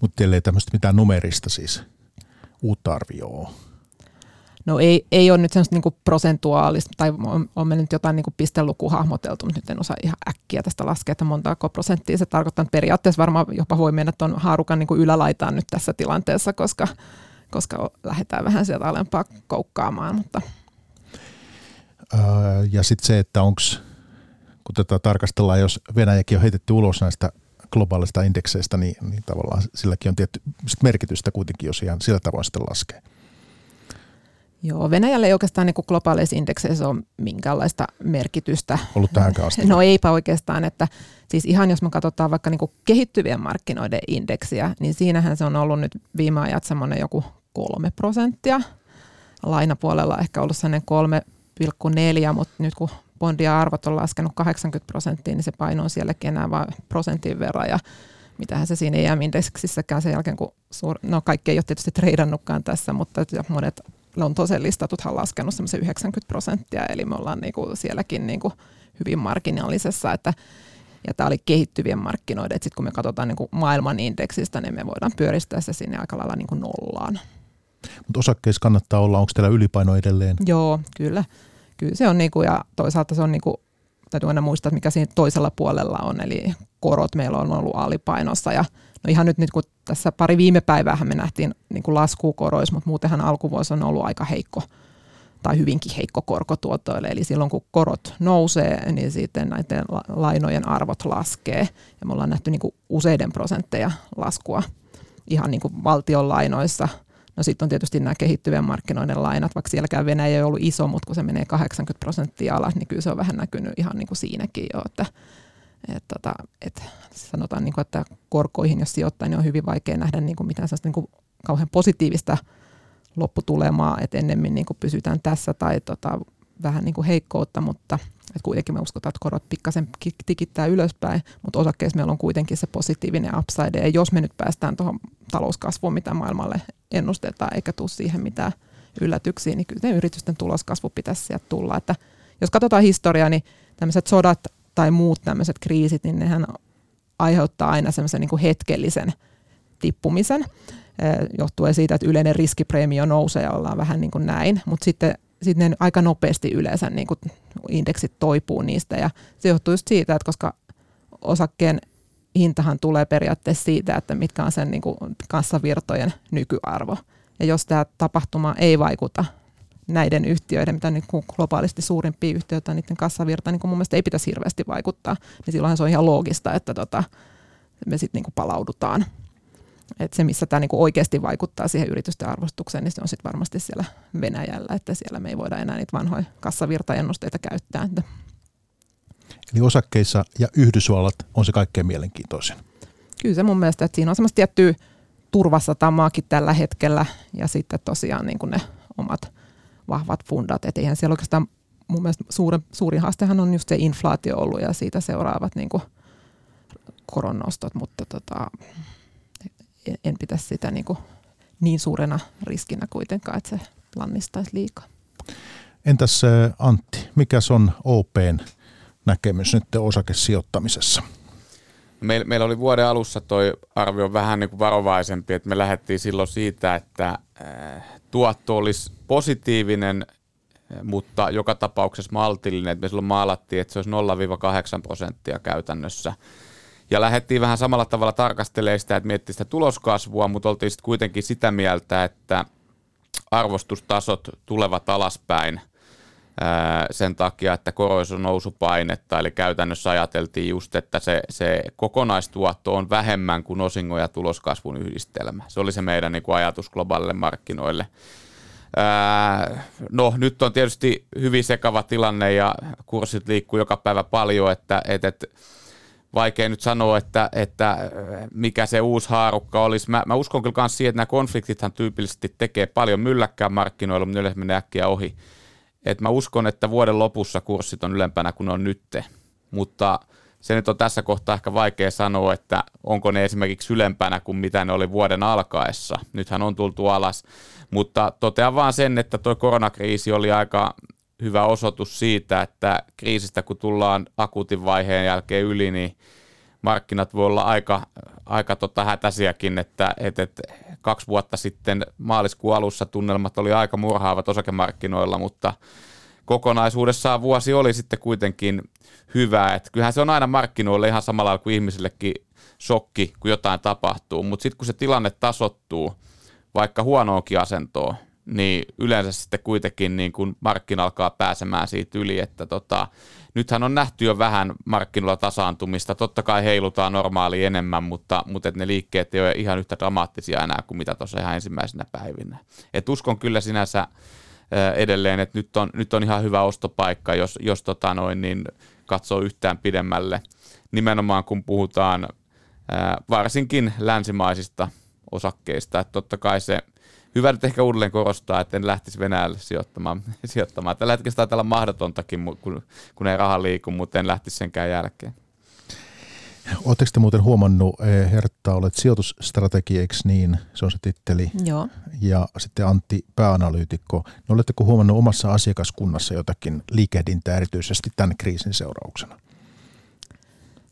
Mutta teillä ei tämmöistä mitään numerista siis uutta arvioa? No ei, ei ole nyt semmoista niinku prosentuaalista, tai on, on me nyt jotain niinku pisteluku hahmoteltu, mutta nyt en osaa ihan äkkiä tästä laskea, että montako prosenttia se tarkoittaa. Periaatteessa varmaan jopa voi mennä tuon haarukan niinku ylälaitaan nyt tässä tilanteessa, koska, koska lähdetään vähän sieltä alempaa koukkaamaan. Mutta. ja sitten se, että onko, kun tätä tarkastellaan, jos Venäjäkin on heitetty ulos näistä globaalista indekseistä, niin, niin tavallaan silläkin on tietty merkitystä kuitenkin, jos ihan sillä tavoin sitten laskee. Joo, Venäjälle ei oikeastaan niin globaaleissa indekseissä ole minkäänlaista merkitystä. Ollut tähän asti. No eipä oikeastaan, että siis ihan jos me katsotaan vaikka niin kehittyvien markkinoiden indeksiä, niin siinähän se on ollut nyt viime ajat semmoinen joku kolme prosenttia. Lainapuolella ehkä ollut sellainen 3,4, mutta nyt kun bondia arvot on laskenut 80 prosenttia, niin se paino on sielläkin enää vain prosentin verran. Ja mitähän se siinä EM-indeksissäkään sen jälkeen, kun suur, no kaikki ei ole tietysti treidannutkaan tässä, mutta monet Lontooseen listatuthan laskenut semmoisen 90 prosenttia, eli me ollaan niinku sielläkin niinku hyvin marginaalisessa, että ja tämä oli kehittyvien markkinoiden, että sitten kun me katsotaan niinku maailman indeksistä, niin me voidaan pyöristää se sinne aika lailla niinku nollaan. Mutta osakkeissa kannattaa olla, onko teillä ylipaino edelleen? Joo, kyllä. Kyllä se on, niinku, ja toisaalta se on, niinku, täytyy aina muistaa, mikä siinä toisella puolella on, eli korot meillä on ollut alipainossa, ja no ihan nyt, nyt kun tässä pari viime päivää me nähtiin niin kuin laskukoroissa, mutta muutenhan alkuvuosi on ollut aika heikko tai hyvinkin heikko korkotuotoille. Eli silloin kun korot nousee, niin sitten näiden lainojen arvot laskee. Ja me ollaan nähty niin kuin useiden prosentteja laskua ihan niin kuin valtion lainoissa. No sitten on tietysti nämä kehittyvien markkinoiden lainat, vaikka sielläkään Venäjä ei ollut iso, mutta kun se menee 80 prosenttia alas, niin kyllä se on vähän näkynyt ihan niin kuin siinäkin jo, että et tota, et sanotaan, niin kuin, että korkoihin, jos sijoittaa, niin on hyvin vaikea nähdä niin kuin mitään niin kuin kauhean positiivista lopputulemaa, että ennemmin niin kuin pysytään tässä tai tota, vähän niin kuin heikkoutta, mutta et kuitenkin me uskotaan, että korot pikkasen tikittää ylöspäin, mutta osakkeessa meillä on kuitenkin se positiivinen upside, ja jos me nyt päästään tuohon talouskasvuun, mitä maailmalle ennustetaan, eikä tule siihen mitään yllätyksiä, niin kyllä yritysten tuloskasvu pitäisi sieltä tulla. Että jos katsotaan historiaa, niin tämmöiset sodat tai muut tämmöiset kriisit, niin nehän aiheuttaa aina semmoisen niin hetkellisen tippumisen johtuen siitä, että yleinen riskipreemio nousee ja ollaan vähän niin kuin näin, mutta sitten sitten aika nopeasti yleensä niin kuin indeksit toipuu niistä ja se johtuu just siitä, että koska osakkeen hintahan tulee periaatteessa siitä, että mitkä on sen niin kuin kassavirtojen nykyarvo. Ja jos tämä tapahtuma ei vaikuta näiden yhtiöiden, mitä niin kuin globaalisti suurimpia yhtiöitä, niiden kassavirta niin kuin mun mielestä ei pitäisi hirveästi vaikuttaa, niin silloinhan se on ihan loogista, että tota, me sitten niin palaudutaan. Et se, missä tämä niinku oikeasti vaikuttaa siihen yritysten arvostukseen, niin se on sitten varmasti siellä Venäjällä, että siellä me ei voida enää niitä vanhoja kassavirtaennusteita käyttää. Että. Eli osakkeissa ja Yhdysvallat on se kaikkein mielenkiintoisin. Kyllä se mun mielestä, että siinä on semmoista tiettyä turvasatamaakin tällä hetkellä ja sitten tosiaan niin kuin ne omat vahvat fundat. Et eihän siellä oikeastaan mun mielestä suurin, suurin haastehan on just se inflaatio ollut ja siitä seuraavat niin kuin koronnostot, mutta tota, en, en pitäisi sitä niin, kuin niin suurena riskinä kuitenkaan, että se lannistaisi liikaa. Entäs Antti, mikä on OPn näkemys nyt osakesijoittamisessa? Meillä, meillä oli vuoden alussa toi arvio vähän niin kuin varovaisempi, että me lähdettiin silloin siitä, että tuotto olisi positiivinen, mutta joka tapauksessa maltillinen, että me silloin maalattiin, että se olisi 0-8 prosenttia käytännössä. Ja lähdettiin vähän samalla tavalla tarkastelemaan sitä, että miettii sitä tuloskasvua, mutta oltiin sitten kuitenkin sitä mieltä, että arvostustasot tulevat alaspäin sen takia, että koroissa on nousupainetta, eli käytännössä ajateltiin just, että se, se kokonaistuotto on vähemmän kuin osingo- ja tuloskasvun yhdistelmä. Se oli se meidän niin kuin ajatus globaalille markkinoille. No nyt on tietysti hyvin sekava tilanne ja kurssit liikkuu joka päivä paljon, että, että, että vaikea nyt sanoa, että, että mikä se uusi haarukka olisi. Mä, mä uskon kyllä myös siihen, että nämä konfliktithan tyypillisesti tekee paljon mylläkkää markkinoilla, mutta yleensä menee äkkiä ohi. Et mä uskon, että vuoden lopussa kurssit on ylempänä kuin on nytte, mutta se nyt on tässä kohtaa ehkä vaikea sanoa, että onko ne esimerkiksi ylempänä kuin mitä ne oli vuoden alkaessa. Nythän on tultu alas, mutta totean vaan sen, että tuo koronakriisi oli aika hyvä osoitus siitä, että kriisistä kun tullaan akuutin vaiheen jälkeen yli, niin markkinat voi olla aika, aika tota hätäisiäkin, että et, et, kaksi vuotta sitten maaliskuun alussa tunnelmat oli aika murhaavat osakemarkkinoilla, mutta kokonaisuudessaan vuosi oli sitten kuitenkin hyvä. Et kyllähän se on aina markkinoille ihan samalla kuin ihmisillekin shokki, kun jotain tapahtuu, mutta sitten kun se tilanne tasottuu, vaikka huonoakin asentoa, niin yleensä sitten kuitenkin niin kun markkina alkaa pääsemään siitä yli, että tota, nythän on nähty jo vähän markkinoilla tasaantumista, totta kai heilutaan normaali enemmän, mutta, mutta et ne liikkeet ei ole ihan yhtä dramaattisia enää kuin mitä tuossa ihan ensimmäisenä päivinä. Et uskon kyllä sinänsä edelleen, että nyt on, nyt on ihan hyvä ostopaikka, jos, jos tota noin, niin katsoo yhtään pidemmälle, nimenomaan kun puhutaan varsinkin länsimaisista osakkeista, että totta kai se hyvä nyt ehkä uudelleen korostaa, että en lähtisi Venäjälle sijoittamaan. sijoittamaan. Tällä hetkellä olla mahdotontakin, kun, kun ei raha liiku, mutta en lähtisi senkään jälkeen. Oletteko te muuten huomannut, eh, Hertta, olet sijoitusstrategi, eikö niin? Se on se titteli. Joo. Ja sitten Antti, pääanalyytikko. No, oletteko huomannut omassa asiakaskunnassa jotakin liikehdintää erityisesti tämän kriisin seurauksena?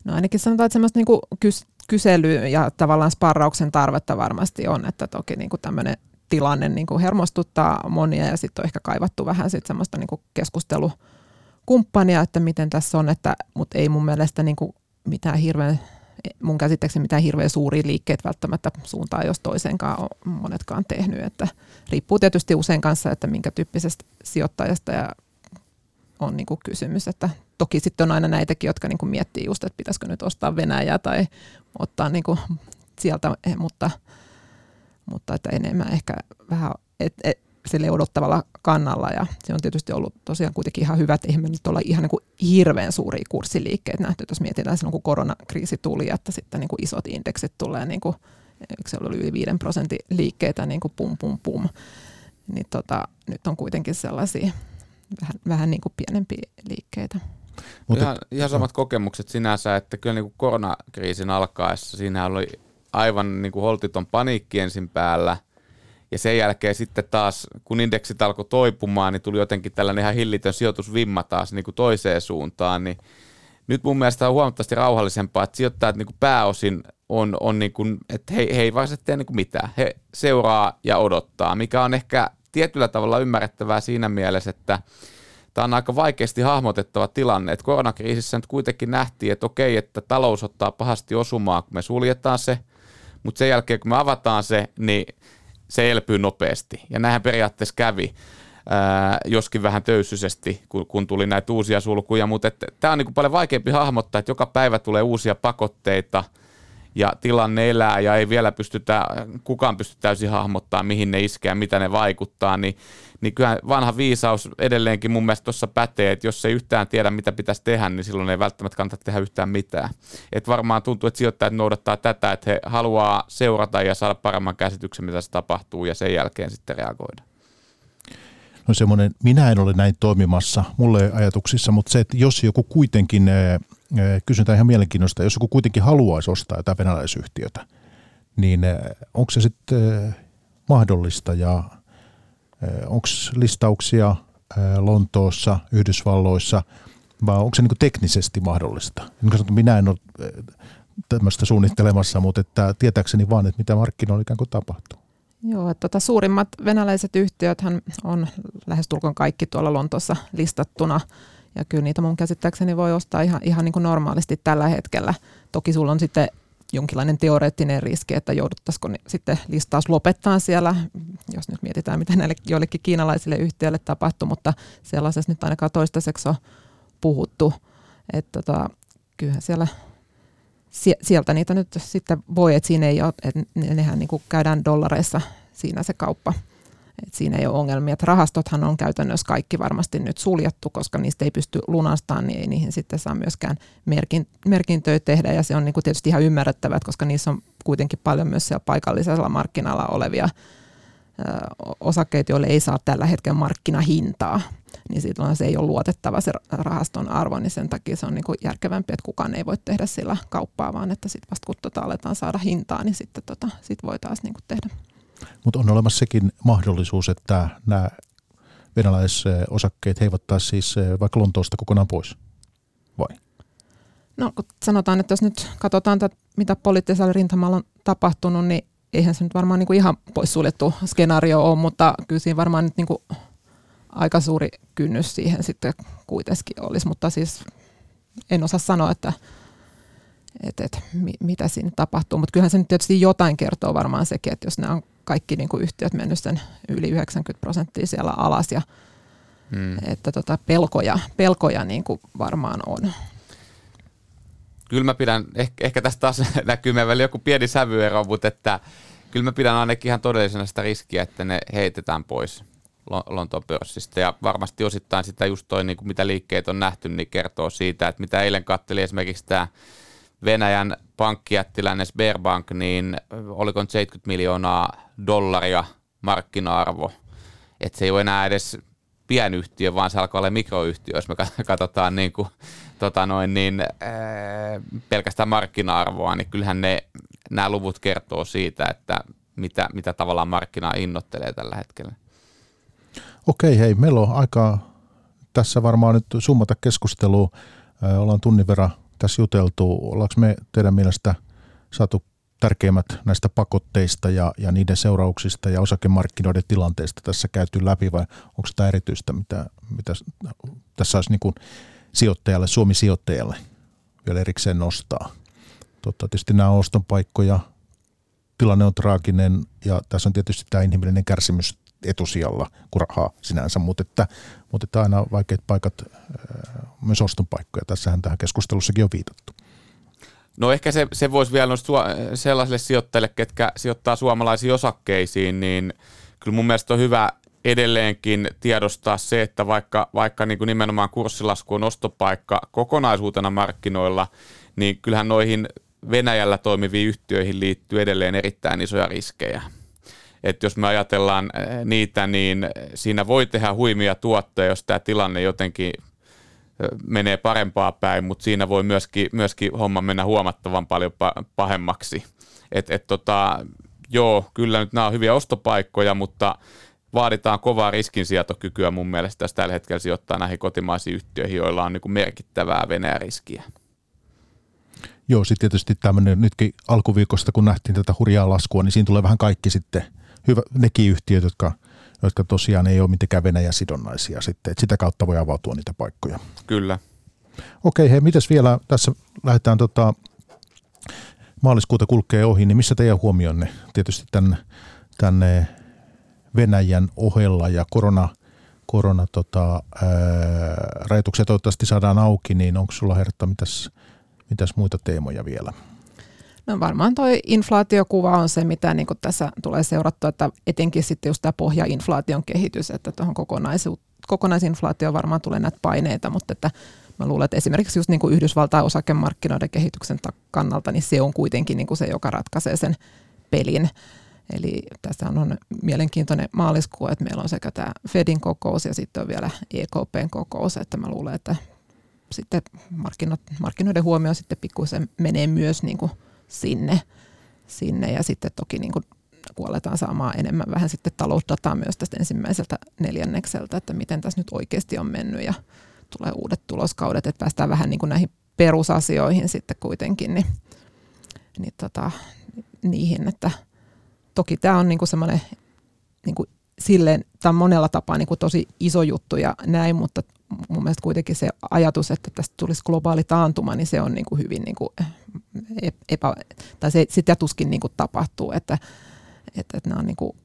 No ainakin sanotaan, että semmoista niinku kys- kysely ja tavallaan sparrauksen tarvetta varmasti on, että toki niinku tämmöinen tilanne niin kuin hermostuttaa monia ja sitten on ehkä kaivattu vähän sit semmoista niin kuin keskustelukumppania, että miten tässä on, että, mutta ei mun mielestä niin kuin mitään hirveän, mun käsittääkseni mitään hirveän suuria liikkeitä välttämättä suuntaan, jos toiseenkaan on monetkaan tehnyt, että riippuu tietysti usein kanssa, että minkä tyyppisestä sijoittajasta ja on niin kuin kysymys, että toki sitten on aina näitäkin, jotka niin kuin miettii just, että pitäisikö nyt ostaa Venäjää tai ottaa niin kuin sieltä, mutta – mutta että enemmän ehkä vähän et, et, sille odottavalla kannalla ja se on tietysti ollut tosiaan kuitenkin ihan hyvä, että eihän me nyt olla ihan niin kuin hirveän suuria kurssiliikkeitä nähty, jos mietitään silloin kun koronakriisi tuli, että sitten niin kuin isot indeksit tulee niin kuin, se oli yli 5 prosentin liikkeitä niin kuin pum pum pum, niin tota, nyt on kuitenkin sellaisia vähän, vähän niin kuin pienempiä liikkeitä. Mutta ihan, ihan samat kokemukset sinänsä, että kyllä niin kuin koronakriisin alkaessa siinä oli aivan niin kuin holtiton paniikki ensin päällä. Ja sen jälkeen sitten taas, kun indeksit alkoi toipumaan, niin tuli jotenkin tällainen ihan hillitön sijoitusvimma taas niin kuin toiseen suuntaan. Niin nyt mun mielestä on huomattavasti rauhallisempaa, että sijoittajat niin kuin pääosin on, on niin kuin, että he, he ei vaan tee niin kuin mitään. He seuraa ja odottaa, mikä on ehkä tietyllä tavalla ymmärrettävää siinä mielessä, että tämä on aika vaikeasti hahmotettava tilanne. Että koronakriisissä nyt kuitenkin nähtiin, että okei, että talous ottaa pahasti osumaa, kun me suljetaan se – mutta sen jälkeen kun me avataan se, niin se elpyy nopeasti. Ja näinhän periaatteessa kävi, ää, joskin vähän töysyisesti, kun, kun tuli näitä uusia sulkuja, mutta tämä on niin paljon vaikeampi hahmottaa, että joka päivä tulee uusia pakotteita ja tilanne elää ja ei vielä pystytä, kukaan pysty täysin hahmottaa, mihin ne iskee ja mitä ne vaikuttaa, niin niin kyllä vanha viisaus edelleenkin mun mielestä tuossa pätee, että jos ei yhtään tiedä, mitä pitäisi tehdä, niin silloin ei välttämättä kannata tehdä yhtään mitään. Et varmaan tuntuu, että sijoittajat noudattaa tätä, että he haluaa seurata ja saada paremman käsityksen, mitä se tapahtuu, ja sen jälkeen sitten reagoida. No semmoinen, minä en ole näin toimimassa, mulle ajatuksissa, mutta se, että jos joku kuitenkin, kysyn tämä ihan mielenkiinnosta, jos joku kuitenkin haluaisi ostaa jotain venäläisyhtiötä, niin onko se sitten mahdollista ja Onko listauksia Lontoossa, Yhdysvalloissa, vai onko se niin teknisesti mahdollista? Niin minä en ole tämmöistä suunnittelemassa, mutta että tietääkseni vaan, että mitä markkinoilla ikään kuin tapahtuu. Joo, että tota, suurimmat venäläiset yhtiöt on lähestulkoon kaikki tuolla Lontoossa listattuna. Ja kyllä niitä mun käsittääkseni voi ostaa ihan, ihan niin kuin normaalisti tällä hetkellä. Toki sulla on sitten jonkinlainen teoreettinen riski, että jouduttaisiko sitten listaus lopettaa siellä, jos nyt mietitään, mitä näille joillekin kiinalaisille yhtiöille tapahtuu, mutta sellaisessa nyt ainakaan toistaiseksi on puhuttu. Että tota, kyllähän siellä sieltä niitä nyt sitten voi, että siinä ei ole, että nehän niin kuin käydään dollareissa siinä se kauppa. Et siinä ei ole ongelmia. Et rahastothan on käytännössä kaikki varmasti nyt suljettu, koska niistä ei pysty lunastamaan, niin ei niihin sitten saa myöskään merkin, merkintöjä tehdä. Ja se on niinku tietysti ihan ymmärrettävää, koska niissä on kuitenkin paljon myös siellä paikallisella markkinalla olevia osakkeita, joille ei saa tällä hetkellä markkinahintaa. Niin silloin se ei ole luotettava se rahaston arvo, niin sen takia se on niinku järkevämpi, että kukaan ei voi tehdä sillä kauppaa, vaan että sitten vasta kun tota aletaan saada hintaa, niin sitten tota, sit voi taas niinku tehdä. Mutta on olemassa sekin mahdollisuus, että nämä venäläisosakkeet heivottaisiin siis eh, vaikka Lontoosta kokonaan pois, vai? No kun sanotaan, että jos nyt katsotaan, että mitä poliittisella rintamalla on tapahtunut, niin eihän se nyt varmaan niin kuin ihan poissuljettu skenaario ole, mutta kyllä siinä varmaan nyt niin kuin aika suuri kynnys siihen sitten kuitenkin olisi, mutta siis en osaa sanoa, että, että, että mitä siinä tapahtuu, mutta kyllähän se nyt tietysti jotain kertoo varmaan sekin, että jos nämä on kaikki niin kuin yhtiöt mennyt sen yli 90 prosenttia siellä alas ja hmm. että tota pelkoja, pelkoja niin kuin varmaan on. Kyllä mä pidän, ehkä, ehkä tästä taas näkyy välillä joku pieni sävyero, mutta että kyllä mä pidän ainakin ihan todellisena sitä riskiä, että ne heitetään pois Lontoon pörssistä. Ja varmasti osittain sitä just toi, niin kuin mitä liikkeet on nähty, niin kertoo siitä, että mitä eilen katteli esimerkiksi tämä Venäjän pankkijättiläinen Sberbank, niin oliko nyt 70 miljoonaa dollaria markkina-arvo. Että se ei ole enää edes pienyhtiö, vaan se alkaa olla mikroyhtiö, jos me katsotaan niin kuin, tota noin, niin, ää, pelkästään markkina-arvoa, niin kyllähän ne, nämä luvut kertoo siitä, että mitä, mitä tavallaan markkinaa innoittelee tällä hetkellä. Okei, hei, meillä on aikaa tässä varmaan nyt summata keskustelua. Ollaan tunnin verran tässä juteltu. Ollaanko me teidän mielestä saatu tärkeimmät näistä pakotteista ja, ja niiden seurauksista ja osakemarkkinoiden tilanteesta tässä käyty läpi vai onko tämä erityistä, mitä, mitä tässä olisi niin sijoittajalle, Suomi-sijoittajalle vielä erikseen nostaa? Totta, tietysti nämä ostonpaikkoja, tilanne on traaginen ja tässä on tietysti tämä inhimillinen kärsimys etusijalla kuin rahaa sinänsä, mutta, että, mutta että aina vaikeat paikat myös ostonpaikkoja. Tässähän tähän keskustelussakin on viitattu. No ehkä se, se voisi vielä nostaa sellaisille sijoittajille, ketkä sijoittaa suomalaisiin osakkeisiin, niin kyllä mun mielestä on hyvä edelleenkin tiedostaa se, että vaikka, vaikka niin kuin nimenomaan kurssilasku on ostopaikka kokonaisuutena markkinoilla, niin kyllähän noihin Venäjällä toimiviin yhtiöihin liittyy edelleen erittäin isoja riskejä. Että jos me ajatellaan eh, niitä, niin siinä voi tehdä huimia tuottoja, jos tämä tilanne jotenkin menee parempaa päin, mutta siinä voi myöskin, myöskin homma mennä huomattavan paljon pahemmaksi. Et, et tota, joo, kyllä nyt nämä on hyviä ostopaikkoja, mutta vaaditaan kovaa riskinsietokykyä mun mielestä tässä tällä hetkellä sijoittaa näihin kotimaisiin yhtiöihin, joilla on niin merkittävää Venäjä-riskiä. Joo, sitten tietysti tämmöinen nytkin alkuviikosta, kun nähtiin tätä hurjaa laskua, niin siinä tulee vähän kaikki sitten, nekin yhtiöt, jotka – jotka tosiaan ei ole mitenkään Venäjän sidonnaisia sitten. Että sitä kautta voi avautua niitä paikkoja. Kyllä. Okei, hei, mitäs vielä, tässä lähdetään tota, maaliskuuta kulkee ohi, niin missä teidän huomionne tietysti tänne, tänne Venäjän ohella ja korona, korona tota, ää, rajoituksia toivottavasti saadaan auki, niin onko sulla Hertta, mitäs, mitäs muita teemoja vielä? No varmaan tuo inflaatiokuva on se, mitä niin tässä tulee seurattua, että etenkin sitten just tämä pohjainflaation kehitys, että tuohon kokonaisinflaatioon varmaan tulee näitä paineita, mutta että mä luulen, että esimerkiksi just niin kuin Yhdysvaltain osakemarkkinoiden kehityksen kannalta, niin se on kuitenkin niin kuin se, joka ratkaisee sen pelin. Eli tässä on mielenkiintoinen maaliskuu, että meillä on sekä tämä Fedin kokous ja sitten on vielä EKPn kokous, että mä luulen, että sitten markkinoiden huomio sitten pikkuisen menee myös niin kuin sinne, sinne. Ja sitten toki niin kuin kun aletaan saamaan enemmän vähän sitten talousdataa myös tästä ensimmäiseltä neljännekseltä, että miten tässä nyt oikeasti on mennyt ja tulee uudet tuloskaudet, että päästään vähän niin kuin näihin perusasioihin sitten kuitenkin, niin, niin tota, niihin, että toki tämä on niin kuin semmoinen niin kuin silleen, tämä on monella tapaa niin kuin tosi iso juttu ja näin, mutta mun mielestä kuitenkin se ajatus, että tästä tulisi globaali taantuma, niin se on niin kuin hyvin niin kuin epä, tai se, sitä tuskin niin kuin tapahtuu, että, että, että nämä on niin kuin,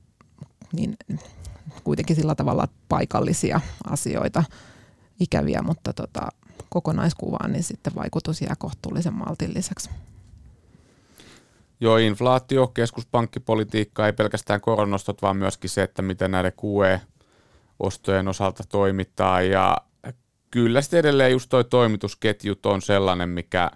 niin, kuitenkin sillä tavalla paikallisia asioita, ikäviä, mutta tota, kokonaiskuvaan niin sitten vaikutus jää kohtuullisen maltilliseksi. Joo, inflaatio, keskuspankkipolitiikka, ei pelkästään koronostot, vaan myöskin se, että miten näiden QE-ostojen osalta toimitaan. Ja kyllä sitten edelleen just toi toimitusketjut on sellainen, mikä,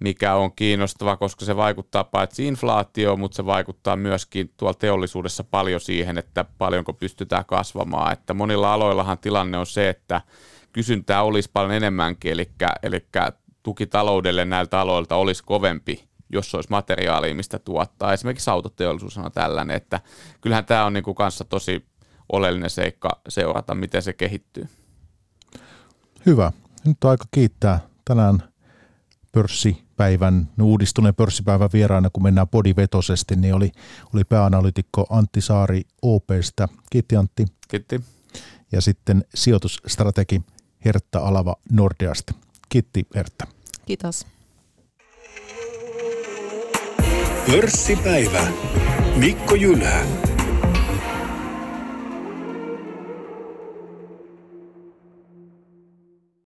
mikä on kiinnostava, koska se vaikuttaa paitsi inflaatioon, mutta se vaikuttaa myöskin tuolla teollisuudessa paljon siihen, että paljonko pystytään kasvamaan. Että monilla aloillahan tilanne on se, että kysyntää olisi paljon enemmänkin, eli, eli tuki taloudelle näiltä aloilta olisi kovempi, jos olisi materiaalia, mistä tuottaa. Esimerkiksi autoteollisuus on tällainen, että kyllähän tämä on niin kuin kanssa tosi oleellinen seikka seurata, miten se kehittyy. Hyvä. Nyt on aika kiittää tänään pörssipäivän, uudistuneen pörssipäivän vieraana, kun mennään podivetosesti, niin oli, oli pääanalytikko Antti Saari OPstä. Kiitti Antti. Kiitti. Ja sitten sijoitusstrategi Hertta Alava Nordeasta. Kiitti Hertta. Kiitos. Pörssipäivä. Mikko Jylhä.